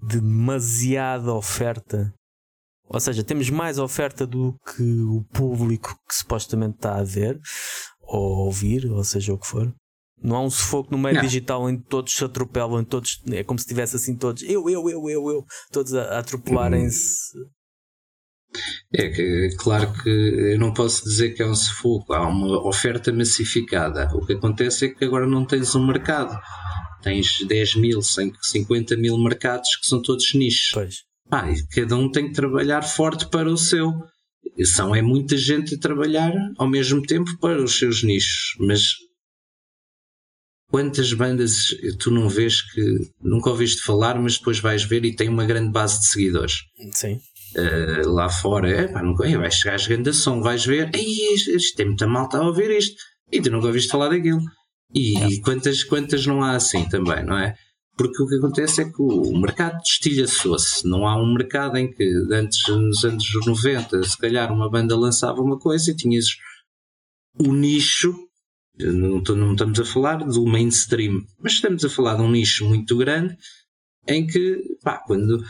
de demasiada oferta ou seja, temos mais oferta do que o público que supostamente está a ver ou a ouvir, ou seja o que for. Não há um sufoco no meio não. digital em que todos se atropelam, todos, é como se tivesse assim todos, eu, eu, eu, eu, eu, todos a, a atropelarem-se. É que, claro que eu não posso dizer que é um sufoco, há uma oferta massificada. O que acontece é que agora não tens um mercado. Tens 10 mil, 50 mil mercados que são todos nichos. Pois. Pá, cada um tem que trabalhar forte para o seu. São é muita gente a trabalhar ao mesmo tempo para os seus nichos, mas quantas bandas tu não vês que nunca ouviste falar, mas depois vais ver e tem uma grande base de seguidores. Sim. Uh, lá fora, é, pá, nunca, vai chegar a grande som, vais ver, isto, isto tem muita malta a ouvir isto, e tu nunca ouviste falar daquilo. E, é. quantas, quantas não há assim também, não é? Porque o que acontece é que o mercado destilhaçou-se. Não há um mercado em que antes, nos anos 90, se calhar uma banda lançava uma coisa e tinhas o nicho. Não, não estamos a falar do mainstream, mas estamos a falar de um nicho muito grande em que, pá, quando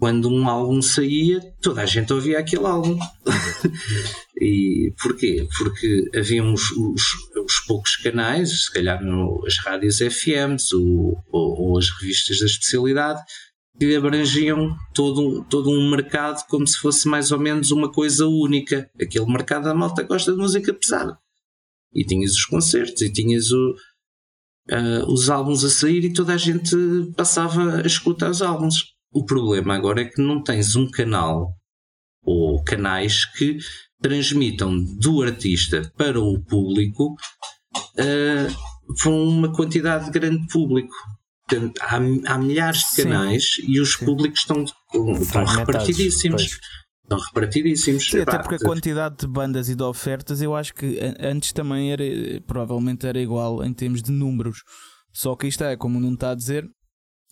quando um álbum saía, toda a gente ouvia aquele álbum. (laughs) e porquê? Porque havia os, os, os, poucos canais, se calhar no, as rádios FMs ou, ou, ou, as revistas da especialidade, que abrangiam todo, todo um mercado como se fosse mais ou menos uma coisa única. Aquele mercado da malta gosta de música pesada. E tinhas os concertos, e tinhas o, uh, os álbuns a sair, e toda a gente passava a escutar os álbuns o problema agora é que não tens um canal ou canais que transmitam do artista para o público uh, uma quantidade grande de público. há, há milhares de canais Sim. e os Sim. públicos estão, estão repartidíssimos. Estão repartidíssimos. Sim, até porque a quantidade de bandas e de ofertas eu acho que antes também era, provavelmente era igual em termos de números. Só que isto é, como não está a dizer,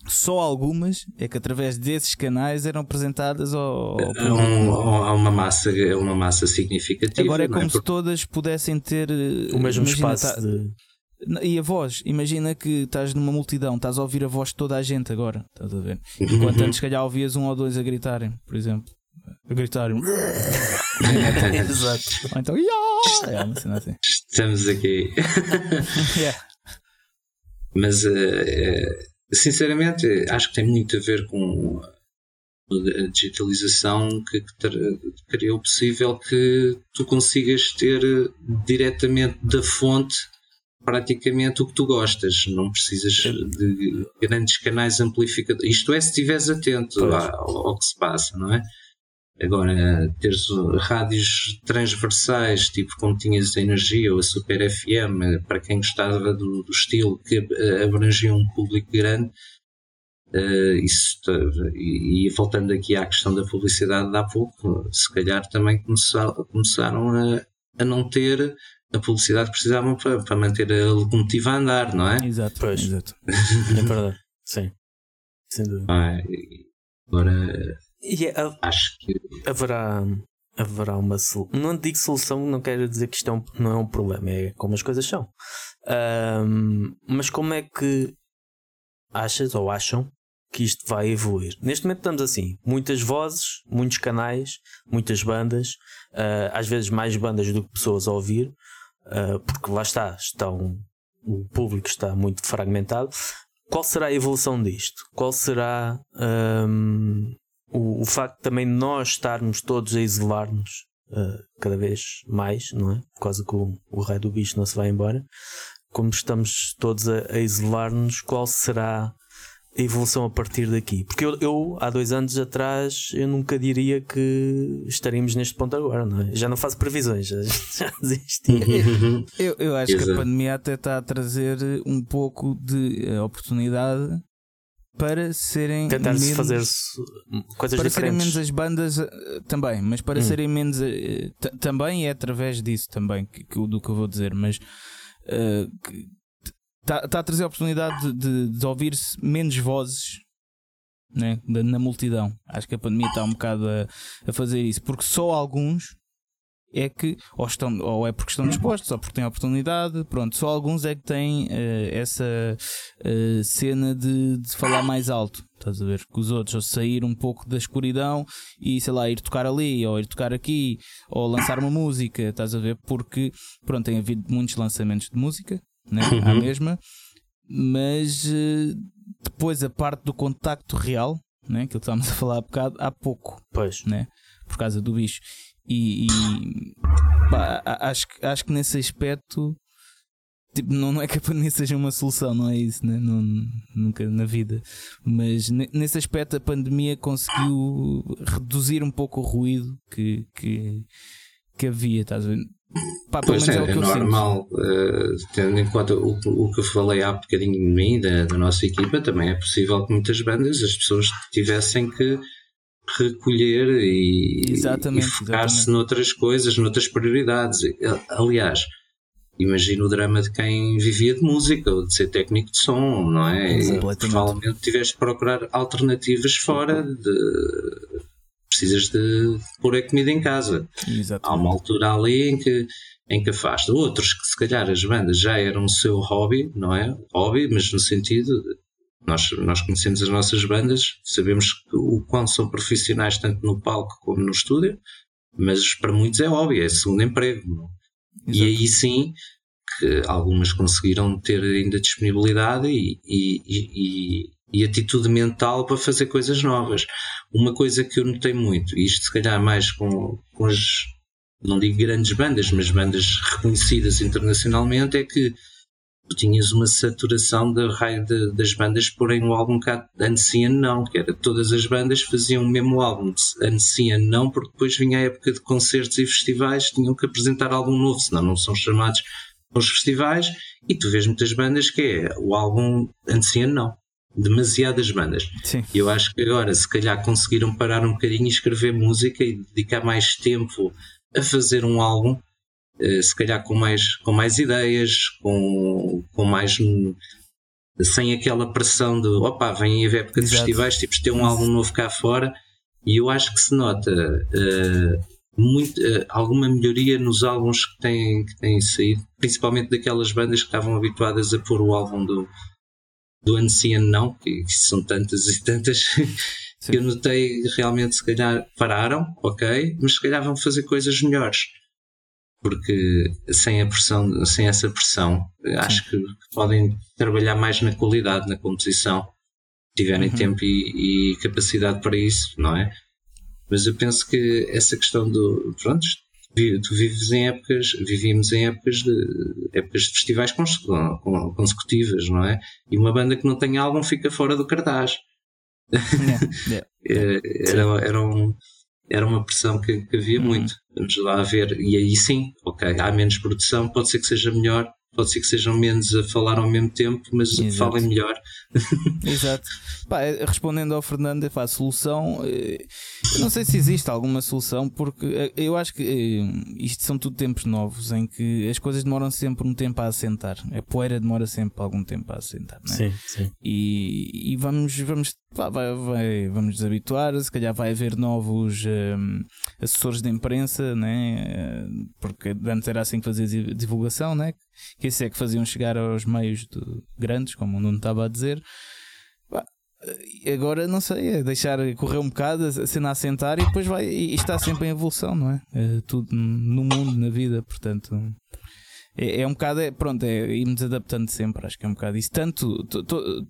só algumas é que através desses canais eram apresentadas ao, ao há uma massa é uma massa significativa agora é como é? se todas pudessem ter eh, o mesmo imagina, espaço tá, de... e a voz imagina que estás numa multidão estás a ouvir a voz de toda a gente agora estás a ver enquanto antes se calhar ouvias um ou dois a gritarem por exemplo a gritarem (laughs) exato ou então yeah! é, assim. estamos aqui (laughs) yeah. mas uh, Sinceramente, acho que tem muito a ver com a digitalização que, criou possível que tu consigas ter diretamente da fonte praticamente o que tu gostas. Não precisas de grandes canais amplificadores. Isto é, se estiveres atento ao, ao, que se passa, não é? Agora, teres rádios transversais, tipo como tinhas a Energia ou a Super FM, para quem gostava do, do estilo que abrangia um público grande, uh, isso, e, e, voltando aqui à questão da publicidade de há pouco, se calhar também começar, começaram a, a não ter a publicidade que precisavam para, para manter a locomotiva a andar, não é? Exato, pois. exato. é verdade, sim. Sem dúvida. Ah, agora e é, acho que haverá, haverá uma solução. Não digo solução, não quero dizer que isto é um, não é um problema, é como as coisas são. Um, mas como é que achas ou acham que isto vai evoluir. Neste momento estamos assim, muitas vozes, muitos canais, muitas bandas, uh, às vezes mais bandas do que pessoas a ouvir, uh, porque lá está, estão, o público está muito fragmentado. Qual será a evolução disto? Qual será um, o, o, facto também de nós estarmos todos a isolar-nos uh, cada vez mais, não é? Por causa que o, o raio do bicho não se vai embora. Como estamos todos a, a isolar-nos, qual será a evolução a partir daqui. Porque eu, eu, há dois anos atrás, eu nunca diria que estaríamos neste ponto agora, não é? Já não faço previsões, já, (laughs) já desisti. eu, eu acho Exato. que a pandemia até está a trazer um pouco de eh, oportunidade para serem tentar menos, fazer coisas para diferentes. serem menos as bandas eh, também, mas para hum. serem menos eh, também é através disso também que, que, do que eu vou dizer, mas uh, está, tá a trazer a oportunidade de, de, de ouvir-se menos vozes né, na multidão. Acho que a pandemia está um bocado a, a, fazer isso, porque só alguns é que, ou, estão, ou é porque estão dispostos, ou porque têm a oportunidade, pronto, só alguns é que têm uh, essa uh, cena de, de, falar mais alto. Estás a ver? Que os outros, ou sair um pouco da escuridão e sei lá, ir tocar ali, ou ir tocar aqui, ou lançar uma música, estás a ver? Porque, pronto, tem havido muitos lançamentos de música, né? Uhum. à mesma, mas uh, depois a parte do contacto real, né? que estávamos a falar há bocado, há pouco, pois. Né? por causa do bicho. E, e pá, acho, acho que nesse aspecto tipo, não, não é que a (laughs) pandemia seja uma solução, não é isso, né? não, nunca na vida. Mas nesse aspecto a pandemia conseguiu reduzir um pouco o ruído que, que, que havia, estás a ver? Pá, pois é, é, é normal, uh, tendo em conta o, o que eu falei há bocadinho de mim, da, da nossa equipa, também é possível que muitas bandas as pessoas tivessem que recolher e, e focar-se noutras coisas, noutras prioridades. Aliás, imagino o drama de quem vivia de música ou de ser técnico de som, não é? Provavelmente tiveste de procurar alternativas fora de precisas de pôr a comida em casa. Exatamente. Há uma altura ali em que, em que afasta. Outros que se calhar as bandas já eram o seu hobby, não é? Hobby, mas no sentido de, nós, nós conhecemos as nossas bandas, sabemos o quanto são profissionais tanto no palco como no estúdio, mas para muitos é hobby, é segundo emprego. E aí sim que algumas conseguiram ter ainda disponibilidade e, e, e, e atitude mental para fazer coisas novas. Uma coisa que eu notei muito, e isto se calhar mais com, com as, não digo grandes bandas, mas bandas reconhecidas internacionalmente, é que tu tinhas uma saturação da raio de, das bandas porém um álbum cá não, que era todas as bandas faziam o mesmo álbum Ancien não, porque depois vinha a época de concertos e festivais, tinham que apresentar álbum novo, senão não são chamados aos festivais, e tu vês muitas bandas que é o álbum Ancien não demasiadas bandas. Sim. E eu acho que agora, se calhar, conseguiram parar um bocadinho e escrever música e dedicar mais tempo a fazer um álbum, se calhar com mais, com mais ideias, com, com mais. sem aquela pressão de opa, vem a época de Exato. festivais, tipo, ter um álbum novo cá fora. E eu acho que se nota uh, muito, uh, alguma melhoria nos álbuns que têm, que têm saído, principalmente daquelas bandas que estavam habituadas a pôr o álbum do, do Ancien não, que, que são tantas e tantas (laughs) que eu notei realmente se calhar pararam, ok, mas se calhar vão fazer coisas melhores. Porque sem a pressão, sem essa pressão, Sim. acho que podem trabalhar mais na qualidade, na composição, tiverem uhum. tempo e, e, capacidade para isso, não é? Mas eu penso que essa questão do. Pronto, tu vives em épocas, vivíamos em épocas de, épocas de festivais consecutivas, não é? E uma banda que não tem álbum fica fora do cartaz. Yeah, (laughs) yeah. era, era, um, era uma pressão que, que havia uhum. muito. Vamos lá ver. E aí sim, ok, há menos produção, pode ser que seja melhor, pode ser que sejam menos a falar ao mesmo tempo, mas Exato. falem melhor. (laughs) Exato. Pá, eh, respondendo ao Fernando, a solução, eh, eu não sei se existe alguma solução, porque eh, eu acho que isto são tudo tempos novos em que as coisas demoram sempre um tempo a assentar. A poeira demora sempre algum tempo a assentar, não é? Sim, sim. E, e vamos, vamos, pá, vai, vai, vamos nos habituar, se calhar vai haver novos um, assessores de imprensa, né? porque antes era assim que fazia divulgação, né? que isso é que faziam chegar aos meios de, grandes, como o Nuno estava a dizer. Agora não sei, é deixar correr um bocado, a cena a sentar e depois vai e está sempre em evolução, não é? é tudo no mundo, na vida, portanto. É, é um bocado, é, pronto, é irmos adaptando sempre, acho que é um bocado isso. Tanto, to, to,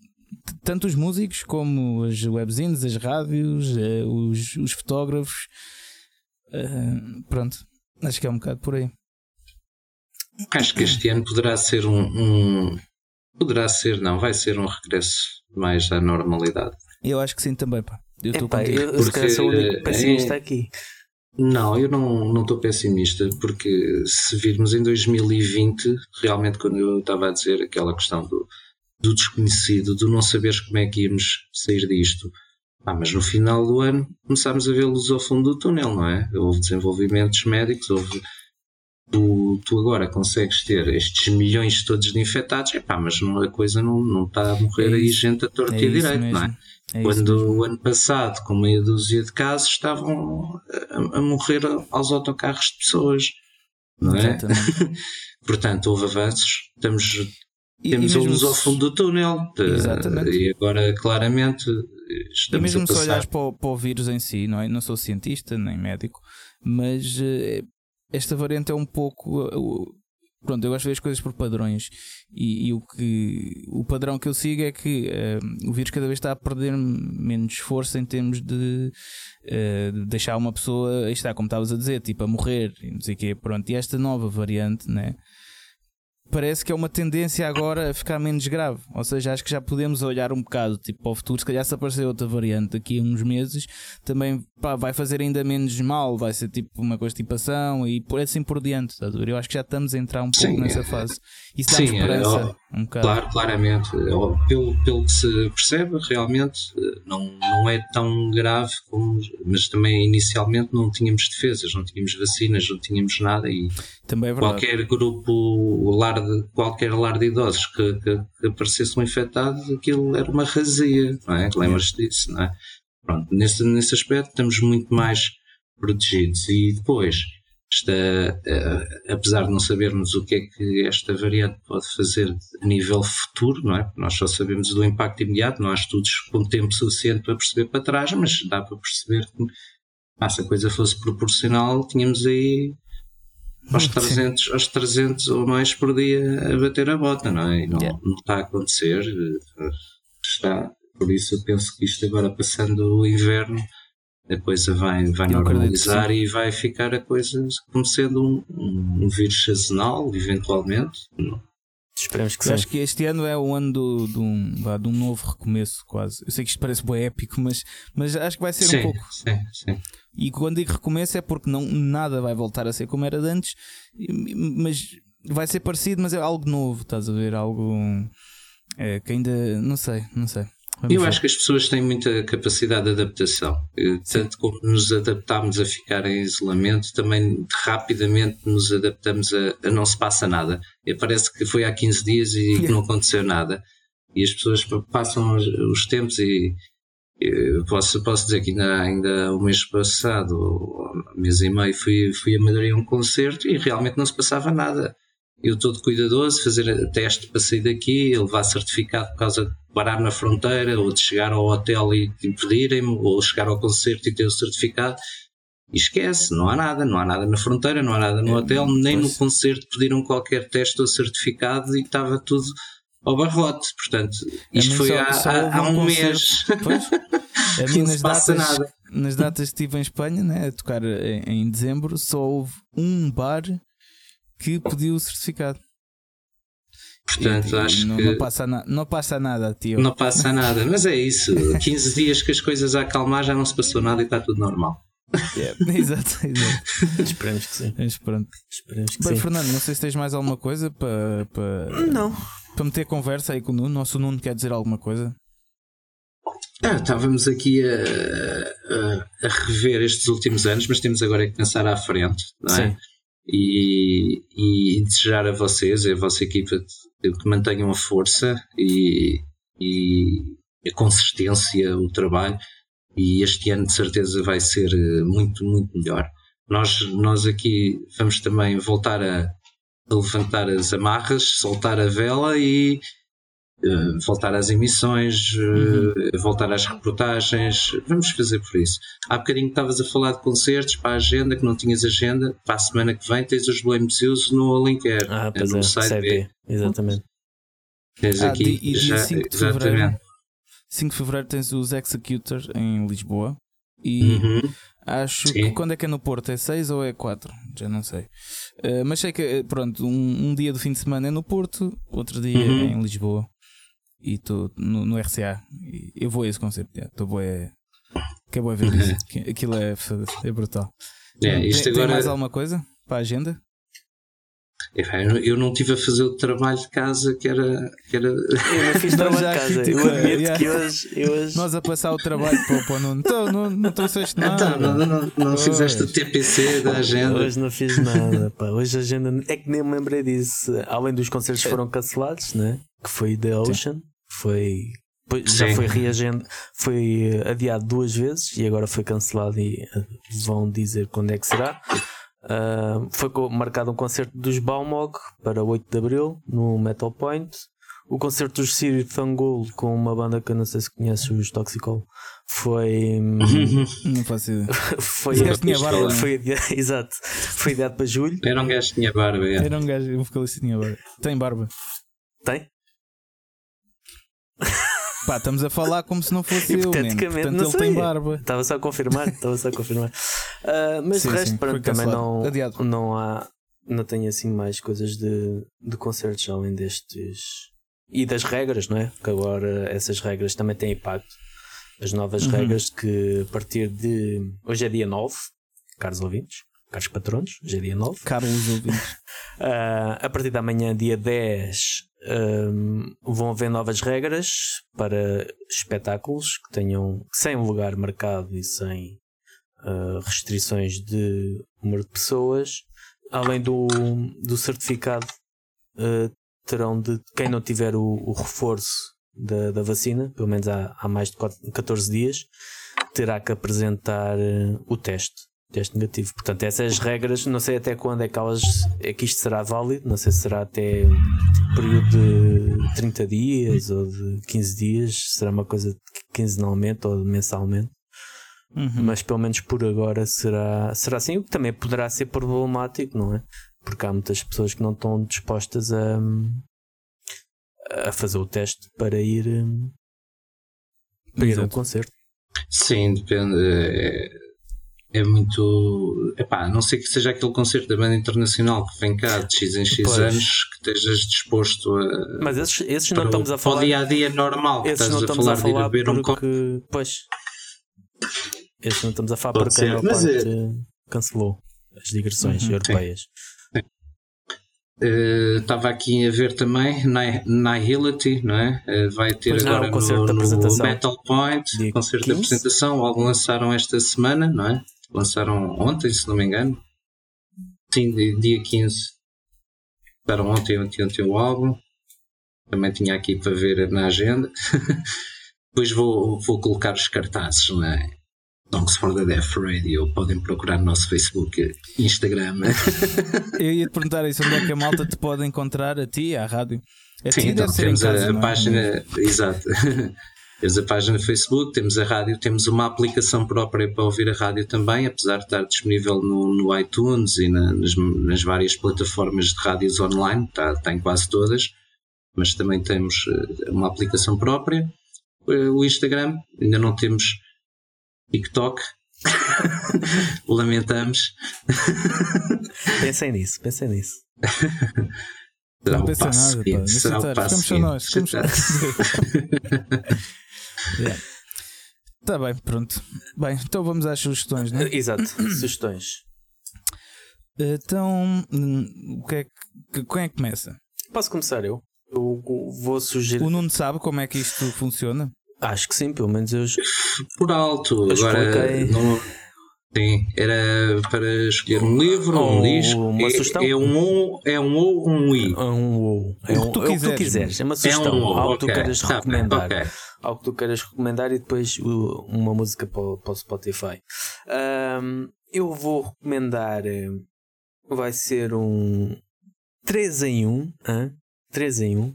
tanto os músicos como as webzines, as rádios, eh, os, os fotógrafos. Uh, pronto, acho que é um bocado por aí. Acho que este ano poderá ser um, um, Poderá ser, não, vai ser um regresso mais à normalidade. Eu acho que sim também, pá. Eu estou contigo. Eu, porque, eu sou o único pessimista é, aqui. Não, eu não estou pessimista, porque se virmos em 2020, realmente, quando eu estava a dizer aquela questão do, do desconhecido, do não saberes como é que íamos sair disto. Ah, mas no final do ano começámos a ver luz ao fundo do túnel, não é? Houve desenvolvimentos médicos, houve. Tu, tu agora consegues ter estes milhões todos de infectados, epá, mas a coisa não, não está a morrer é aí gente a torto é e direito, mesmo. não é? É Quando o ano passado, com meia dúzia de casos, estavam a, a morrer aos autocarros de pessoas, não é? (laughs) Portanto, houve avanços, estamos e, Temos e a luz ao fundo do túnel. Exatamente. E agora, claramente, estamos E mesmo a se olhares para o, para o vírus em si, não, é? não sou cientista nem médico, mas uh, esta variante é um pouco. Uh, pronto, eu gosto de ver as coisas por padrões e, e o, que, o padrão que eu sigo é que uh, o vírus cada vez está a perder menos força em termos de, uh, deixar uma pessoa, está como estavas a dizer, tipo a morrer e não sei o quê. Pronto, e esta nova variante, né? Parece que é uma tendência agora a ficar menos grave. Ou seja, acho que já podemos olhar um bocado tipo, para o futuro. Se calhar, se aparecer outra variante daqui a uns meses, também pá, vai fazer ainda menos mal. Vai ser tipo uma constipação e por assim por diante. Tá Eu acho que já estamos a entrar um pouco Sim, nessa fase. Isso dá esperança. É, um claro, claramente. Pelo, pelo que se percebe, realmente não, não é tão grave como. Mas também inicialmente não tínhamos defesas, não tínhamos vacinas, não tínhamos nada. E também é qualquer grupo lar qualquer lar de idosos que, que, que aparecesse um infectado, aquilo era uma razia, não é? Lembras-te disso, não é? Pronto, nesse, nesse aspecto estamos muito mais protegidos. E depois, esta, uh, apesar de não sabermos o que é que esta variante pode fazer a nível futuro, não é? Nós só sabemos do impacto imediato, não há estudos com tempo suficiente para perceber para trás, mas dá para perceber que ah, se a coisa fosse proporcional, tínhamos aí aos 300, aos 300 ou mais por dia a bater a bota, não é? E não, yeah. não está a acontecer. Está, por isso eu penso que isto agora passando o inverno a coisa vai, vai normalizar e vai ficar a coisa como sendo um, um, um vírus sazonal, eventualmente. Não. Esperemos que sim. Acho que este ano é o ano do, do, um, de um novo recomeço, quase. Eu sei que isto parece bem épico, mas, mas acho que vai ser sim, um pouco. Sim, sim. E quando digo recomeço é porque não, nada vai voltar a ser como era de antes, mas vai ser parecido, mas é algo novo, estás a ver? Algo é, que ainda. Não sei, não sei. Vamos eu ver. acho que as pessoas têm muita capacidade de adaptação. Eh, tanto como nos adaptámos a ficar em isolamento, também rapidamente nos adaptamos a, a não se passa nada. E parece que foi há 15 dias e yeah. não aconteceu nada. E as pessoas passam os, os tempos e, posso, posso dizer que ainda, ainda o mês passado, mês e meio, fui, fui a Madrid a um concerto e realmente não se passava nada eu todo cuidadoso, fazer teste para sair daqui, levar certificado por causa parar na fronteira, ou de chegar ao hotel e impedirem-me, ou chegar ao concerto e ter o certificado. E esquece, não há nada, não há nada na fronteira, não há nada no é, hotel, nem pois. no concerto pediram qualquer teste ou certificado e estava tudo ao barrote. Portanto, isto foi só, há, só há, um, um mês. Pois. (laughs) A mim, nas, datas, nada. nas datas que estive em Espanha, né, a tocar em, em dezembro, só houve um bar que pediu o certificado. Portanto, e, acho não, que. Não passa, na, não passa nada, tio. Não passa nada, mas é isso. (laughs) 15 dias que as coisas a acalmar já não se passou nada e está tudo normal. Yeah, (laughs) exato, exato. Esperemos que sim. Esperamos. Esperemos que Bem, sim. Fernando, não sei se tens mais alguma coisa para. para não. Para meter conversa aí com o Nuno. Nosso Nuno quer dizer alguma coisa? Ah, estávamos aqui a, a, a, rever estes últimos anos, mas temos agora que pensar à frente, não é? Sim e, e desejar a vocês, a vossa equipa, que mantenham a força e, e a consistência, o trabalho. E este ano de certeza vai ser eh, muito, muito melhor. Nós, nós aqui vamos também voltar a, a levantar as amarras, soltar a vela e, voltar às emissões, uh, uhum. voltar às reportagens, vamos fazer por isso. Há bocadinho estavas a falar de concertos para a agenda, que não tinhas agenda, para a semana que vem tens os Blame Zeus no Alenquer, ah, pois no é, site B. Exatamente. Tens ah, aqui, e já, 5 de exatamente. 5 de Fevereiro tens os Executors em Lisboa e uhum. acho Sim. que quando é que é no Porto? É 6 ou é 4? Já não sei. Uh, mas sei que, eh, pronto, um, um, dia do fim de semana é no Porto, outro dia uhum. é em Lisboa e estou no, no, RCA. E eu vou a esse concerto. Estou yeah, boé. Que é boa ver isso. (laughs) Aquilo é, é brutal. É, isto tem, agora... tem mais alguma coisa para a agenda? Eu não tive a fazer o trabalho de casa que era. Que era... Eu não fiz (laughs) trabalho de casa. Eu admito yeah. que hoje, eu hoje. Nós a passar o trabalho para, para o Nuno. Então, não, não trouxeste nada. Então, não, não, não, fizeste o TPC da agenda. Hoje não fiz nada. Pá. Hoje a agenda. É que nem me lembrei disso. Além dos concertos que foram cancelados, né? que foi The Ocean. Sim. Foi. Já Sim. foi reagenda, foi adiado duas vezes e agora foi cancelado e eh, vão dizer quando é que será. Uh, foi marcado um concerto dos Baumog para 8 de Abril no Metal Point. O concerto dos Siri Thangul com uma banda que eu não sei se conheces, os Toxicol, foi. (laughs) não faço ideia. foi, tinha (laughs) barba, foi, (laughs) exato. Foi ideado para julho. Era um gajo que tinha barba. É. Era um gajo, um vocalista tinha barba. Tem barba. Tem? Pá, estamos a falar como se não fosse (laughs) eu, Portanto, não ele sei. tem barba. Estava só a confirmar, estava só a confirmar. Uh, (laughs) mas sim, o resto, sim, pronto, também não, não há, não tenho assim mais coisas de, de concertos além destes e das regras, não é? Que agora essas regras também têm impacto. As novas uhum. regras que a partir de hoje é dia 9, caros ouvintes, caros patronos, hoje é dia 9. Caros ouvintes. Uh, (laughs) a partir da manhã, dia 10, um, vão haver novas regras para espetáculos que tenham sem lugar marcado e sem uh, restrições de número de pessoas, além do, do certificado uh, terão de quem não tiver o, o reforço da, da, vacina, pelo menos há, há mais de 14 dias, terá que apresentar o teste teste negativo. Portanto, essas regras, não sei até quando é que elas é que isto será válido, não sei se será até um período de 30 dias ou de 15 dias, será uma coisa quinzenalmente ou mensalmente. Uhum. Mas pelo menos por agora será, será assim, o que também poderá ser problemático, não é? Porque há muitas pessoas que não estão dispostas a, a fazer o teste para ir, para ir a um concerto. Sim, depende. É muito. Epá, a não sei que seja aquele concerto da banda internacional que vem cá de X em X pois. anos que estejas disposto a. Mas esses, esses não estamos a falar. Para o dia a dia normal, que estás a falar, a falar de ir beber porque... um Pois. Esses não estamos a falar Pode porque ser, a parte é... cancelou as digressões uhum, europeias. Estava uh, aqui a ver também Nihility, não é? Uh, vai ter pois agora não, no, no Metal Point, concerto 15? de apresentação. Algo lançaram esta semana, não é? Lançaram ontem, se não me engano. Sim, dia 15. Lançaram ontem, ontem, ontem o álbum. Também tinha aqui para ver na agenda. (laughs) Depois vou, vou colocar os cartazes, não é? Dogs for the Deaf Radio. Podem procurar no nosso Facebook, Instagram. (laughs) Eu ia te perguntar isso: onde é que a malta te pode encontrar a ti, à rádio? A Sim, então temos a, casa, a é? página. Exato. Temos a página do Facebook, temos a rádio, temos uma aplicação própria para ouvir a rádio também, apesar de estar disponível no, no iTunes e na, nas, nas, várias plataformas de rádios online, está, está em quase todas, mas também temos eh, uma aplicação própria. Eh, o Instagram, ainda não temos TikTok. (laughs) Lamentamos. Pensem nisso, pensem nisso. Será não o passo nada, seguinte. Será o passo seguinte. (laughs) Yeah. Tá bem, pronto. Bem, então vamos às sugestões, não é? Exato, (coughs) sugestões. Então, o que é que, quem é que começa? Posso começar eu? Eu vou sugerir. O Nuno sabe como é que isto funciona? Acho que sim, pelo menos eu. Por alto, eu agora. Não, sim, era para escolher um livro, ou um disco. Uma é, sugestão? É um ou, é um ou um i. É um ou. É, um, o que tu, quiseres, é o que tu quiseres. É uma sugestão. É um algo que okay. tu queiras tá recomendar. Okay. Algo que tu queiras recomendar e depois uma música para, para o Spotify. Um, eu vou recomendar. Eh, vai ser um 3 em 1. Hein? 3 em 1. Hum.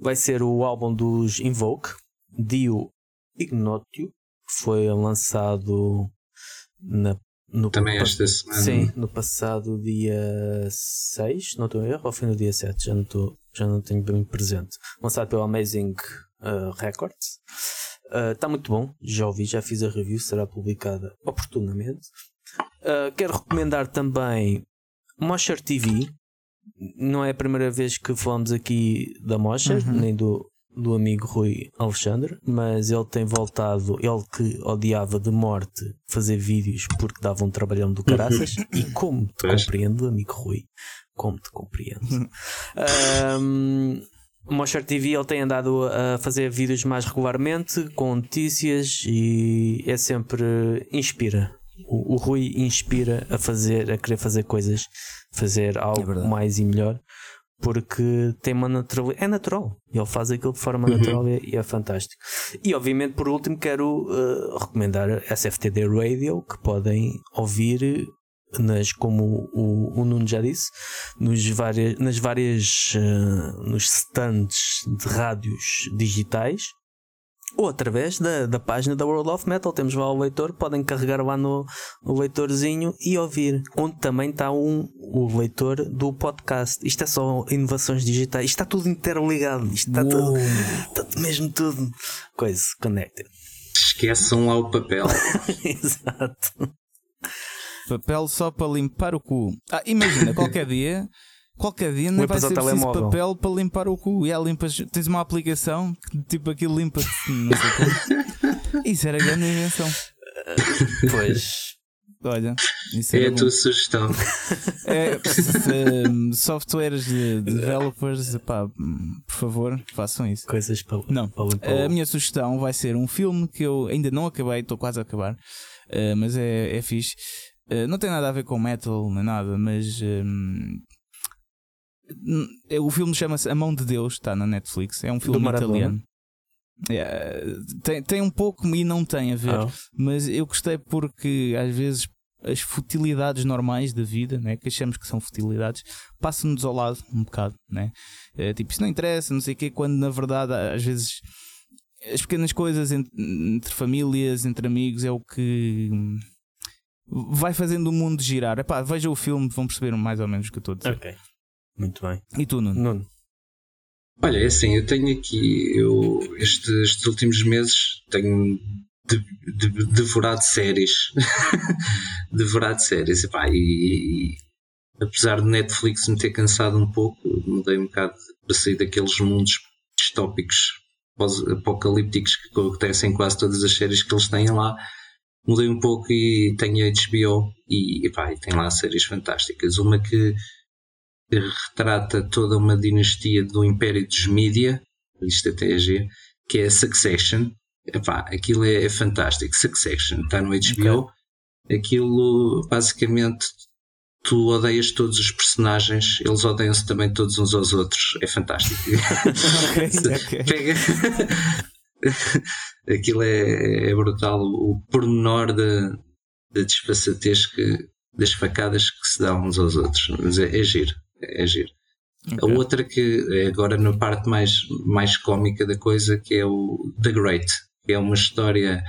Vai ser o álbum dos Invoke, Dio Ignotio, que foi lançado na, no Também esta semana. Sim, no passado dia 6, não estou a erro, ou foi no dia 7, já não, estou, já não tenho bem presente. Lançado pelo Amazing uh, Records. Está uh, muito bom, já ouvi, já fiz a review, será publicada oportunamente. Uh, quero recomendar também Mosher TV. Não é a primeira vez que falamos aqui da Mosher, uhum. nem do, do amigo Rui Alexandre, mas ele tem voltado, ele que odiava de morte fazer vídeos porque dava um trabalhão do caraças, (laughs) e como te compreendo, amigo Rui, como te compreendo. (laughs) um, Mosher TV ele tem andado a fazer vídeos mais regularmente com notícias e é sempre inspira. O, o Rui inspira a fazer, a querer fazer coisas, fazer algo é mais e melhor, porque tem uma naturalidade. É natural. Ele faz aquilo de forma uhum. natural e, é fantástico. E obviamente, por último, quero uh, recomendar a SFTD Radio, que podem ouvir nas, como o, o Nuno já disse, nos várias, nas várias uh, nos stands de rádios digitais ou através da, da página da World of Metal. Temos lá o leitor, podem carregar lá no, no leitorzinho e ouvir. Onde também está um, o leitor do podcast. Isto é só inovações digitais. Isto está tudo interligado. Isto está tudo, está mesmo tudo. Coisa, connected. Esqueçam lá o papel. (laughs) Exato. Papel só para limpar o cu. Ah, imagina, qualquer dia. (laughs) Qualquer dia não vai ser preciso papel para limpar o cu. E há limpas, tens uma aplicação que tipo aquilo limpa (laughs) Isso era grande invenção. Pois. Olha, isso é a bom. tua sugestão. É, se, um, softwares de, de developers, pá, por favor, façam isso. Coisas para, não. Para limpar. A minha sugestão vai ser um filme que eu ainda não acabei, estou quase a acabar, uh, mas é, é fixe. Uh, não tem nada a ver com metal nem nada, mas um, o filme chama-se A Mão de Deus, está na Netflix. É um filme italiano. É, tem, tem um pouco e não tem a ver, oh. mas eu gostei porque às vezes as futilidades normais da vida, né, que achamos que são futilidades, passam-nos ao lado um bocado. Né? É, tipo, isso não interessa, não sei o quê, quando na verdade às vezes as pequenas coisas entre, entre famílias, entre amigos, é o que vai fazendo o mundo girar. Epá, veja o filme, vão perceber mais ou menos o que eu estou a dizer. Okay. Muito bem. E tu, Nuno? Nuno. Olha, é assim, eu tenho aqui, eu estes, estes últimos meses tenho de, de, devorado séries. (laughs) devorado séries. E, pá, e, e, apesar de Netflix me ter cansado um pouco, mudei um bocado para sair daqueles mundos distópicos apocalípticos que acontecem em quase todas as séries que eles têm lá. Mudei um pouco e tenho a HBO e, e, pá, e tem lá séries fantásticas. Uma que retrata toda uma dinastia do Império dos Mídia, isto até é G, que é Succession. Epá, aquilo é, é, fantástico. Succession está no HBO. Okay. Aquilo basicamente tu odeias todos os personagens, eles odeiam-se também todos uns aos outros. É fantástico. (laughs) (laughs) okay. Pega. (laughs) Aquilo é, é, brutal. O pormenor da, da desfaçatez que, das facadas que se dão uns aos outros. Mas é, é giro é giro. Okay. A outra que é agora na parte mais, mais cómica da coisa, que é o The Great, que é uma história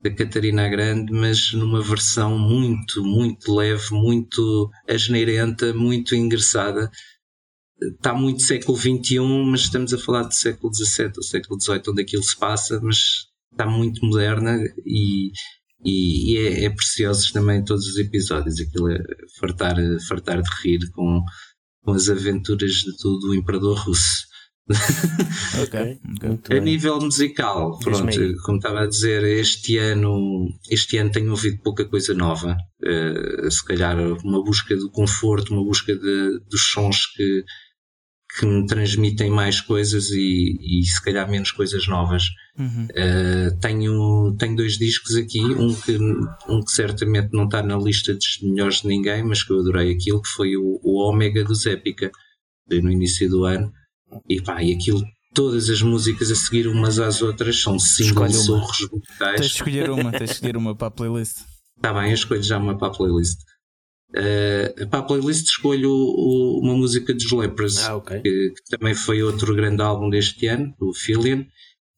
da Catarina Grande, mas numa versão muito, muito leve, muito asneirenta, muito engraçada. Está muito século XXI, mas estamos a falar de século XVII ou século XVIII, onde aquilo se passa, mas está muito moderna e, e, e é, é precioso também todos os episódios. Aquilo é fartar, fartar de rir com com as aventuras do, do Imperador Russo. (laughs) okay, okay. A nível musical, pronto, como estava a dizer, este ano, este ano tenho ouvido pouca coisa nova. Uh, se calhar uma busca do conforto, uma busca de, dos sons que, que me transmitem mais coisas e, e se calhar menos coisas novas. Uhum. Uh, tenho, tenho dois discos aqui, um que, um que certamente não está na lista dos melhores de ninguém, mas que eu adorei aquilo, que foi o, o Omega dos Épica, no início do ano. E pá, e aquilo, todas as músicas a seguir umas às outras são singles sorros musicais. Tens de escolher uma, tens de escolher uma para a playlist. Está bem, eu escolho já uma para a playlist. Uh, para a playlist escolho o, uma música dos Lepers, ah, okay. que, que, também foi outro grande álbum deste ano, o Fillion,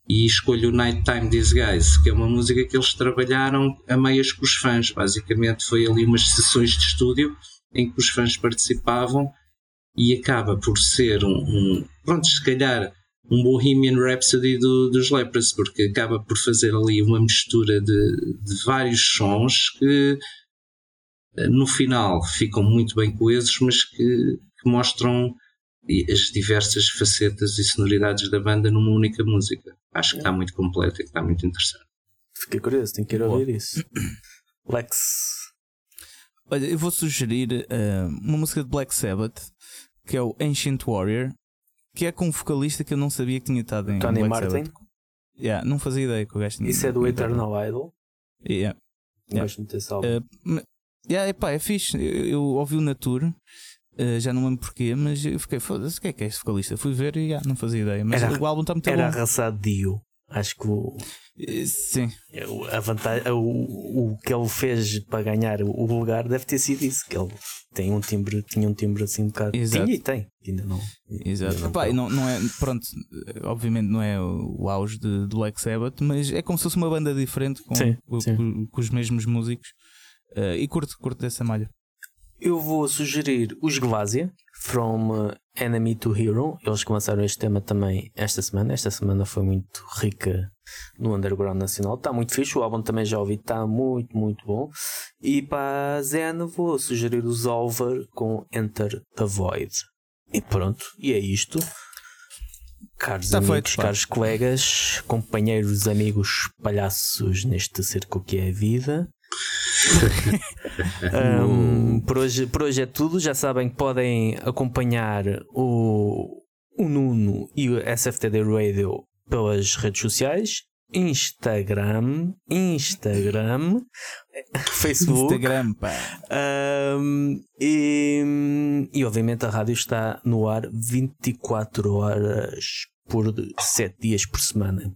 e escolho o Nighttime Disguise, que é uma música que eles trabalharam a meias com os fãs. Basicamente foi ali umas sessões de estúdio em que os fãs participavam e acaba por ser um, um pronto, se calhar um Bohemian Rhapsody do, dos Lepers, porque acaba por fazer ali uma mistura de, de vários sons que eh, no final ficam muito bem coesos, mas que, que mostram as diversas facetas e sonoridades da banda numa única música. Acho que está muito completa e está muito interessante. Fiquei curioso, tenho que ir ouvir isso. (coughs) Lex. Olha, eu vou sugerir uh, uma música de Black Sabbath que é o Ancient Warrior, que é com um vocalista que eu não sabia que tinha estado em Tony Black Martin. Sabbath. Yeah, não fazia ideia que o gajo tinha. Isso é do Eternal Idol. Yeah. Yeah. Gosto muito desse álbum. Uh, yeah, epá, é fixe. Eu, eu ouvi-o na tour. Uh, já não lembro porquê, mas eu fiquei, foda-se, o que é que é este vocalista? Fui ver e não fazia ideia. Mas era, o álbum está muito era bom. Era arrasado Dio. Acho que o. Eh, sim. A vantagem, o, o que ele fez para ganhar o lugar deve ter sido isso. Que ele tem um timbre, tinha um timbre assim um bocado. Exato. Tinha e tem, ainda não. Exato. Ainda não, não, não, é, pronto, obviamente não é o auge de, de Black Sabbath, mas é como se fosse uma banda diferente com, sim, com, sim. com, com os mesmos músicos. Uh, e curto, curto dessa malha. Eu vou sugerir os Gvazia, From Enemy to Hero. Eles começaram este tema também esta semana. Esta semana foi muito rica no underground nacional. Está muito fixe. O álbum também já ouvi, está muito, muito bom. E para a Zen vou sugerir os Over com Enter the Void. E pronto, e é isto. Caros Está amigos, feito, caros colegas, companheiros, amigos, palhaços neste circo que é a vida. Um, por, hoje, por hoje é tudo. Já sabem que podem acompanhar o, o Nuno e o SFTD Radio pelas redes sociais. Instagram, Instagram, Facebook, Instagram. Um, e, e obviamente a rádio está no ar 24 horas por 7 dias por semana,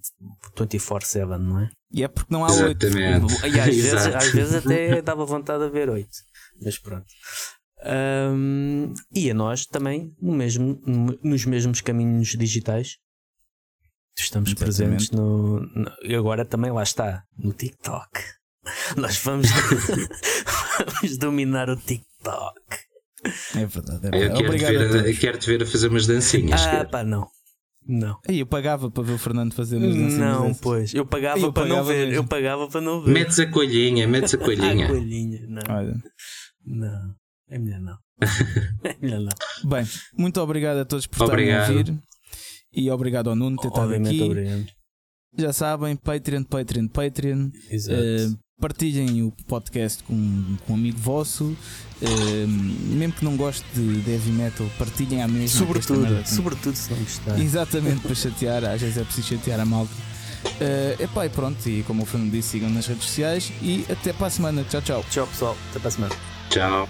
24-7, não é? E é porque não há 8. E às (laughs) vezes, às vezes até dava vontade de ver 8, mas pronto. Um, e a nós também no mesmo, nos mesmos caminhos digitais. Estamos Exatamente. presentes no, no. E agora também lá está, no TikTok. (laughs) Nós vamos, (laughs) vamos dominar o TikTok. É verdade. É verdade. Eu, quero Obrigado ver, eu quero te ver a fazer umas dancinhas. Ah, pá, não. Não. Aí eu pagava para ver o Fernando fazer umas dancinhas. Não, pois. Eu pagava eu para pagava não ver. Mesmo. Eu pagava para não ver. Metes a colhinha, metes a (laughs) colhinha. a colhinha, não. Olha. Não. É melhor não. (laughs) é melhor não. Bem, muito obrigado a todos por estarem a ouvir. E obrigado ao Nuno por ter estado aqui. Obrigado. Já sabem, Patreon, Patreon, Patreon. Exato. Uh, partilhem o podcast com, com um amigo vosso. Uh, mesmo que não goste de heavy metal, partilhem a mesma. Sobretudo, sobretudo se não gostar. Exatamente, para chatear, às vezes é preciso chatear a malta. Uh, epá, e pronto, e como o Fernando disse, sigam nas redes sociais e até para a semana. Tchau, tchau. Tchau, pessoal. Até para a semana. Tchau.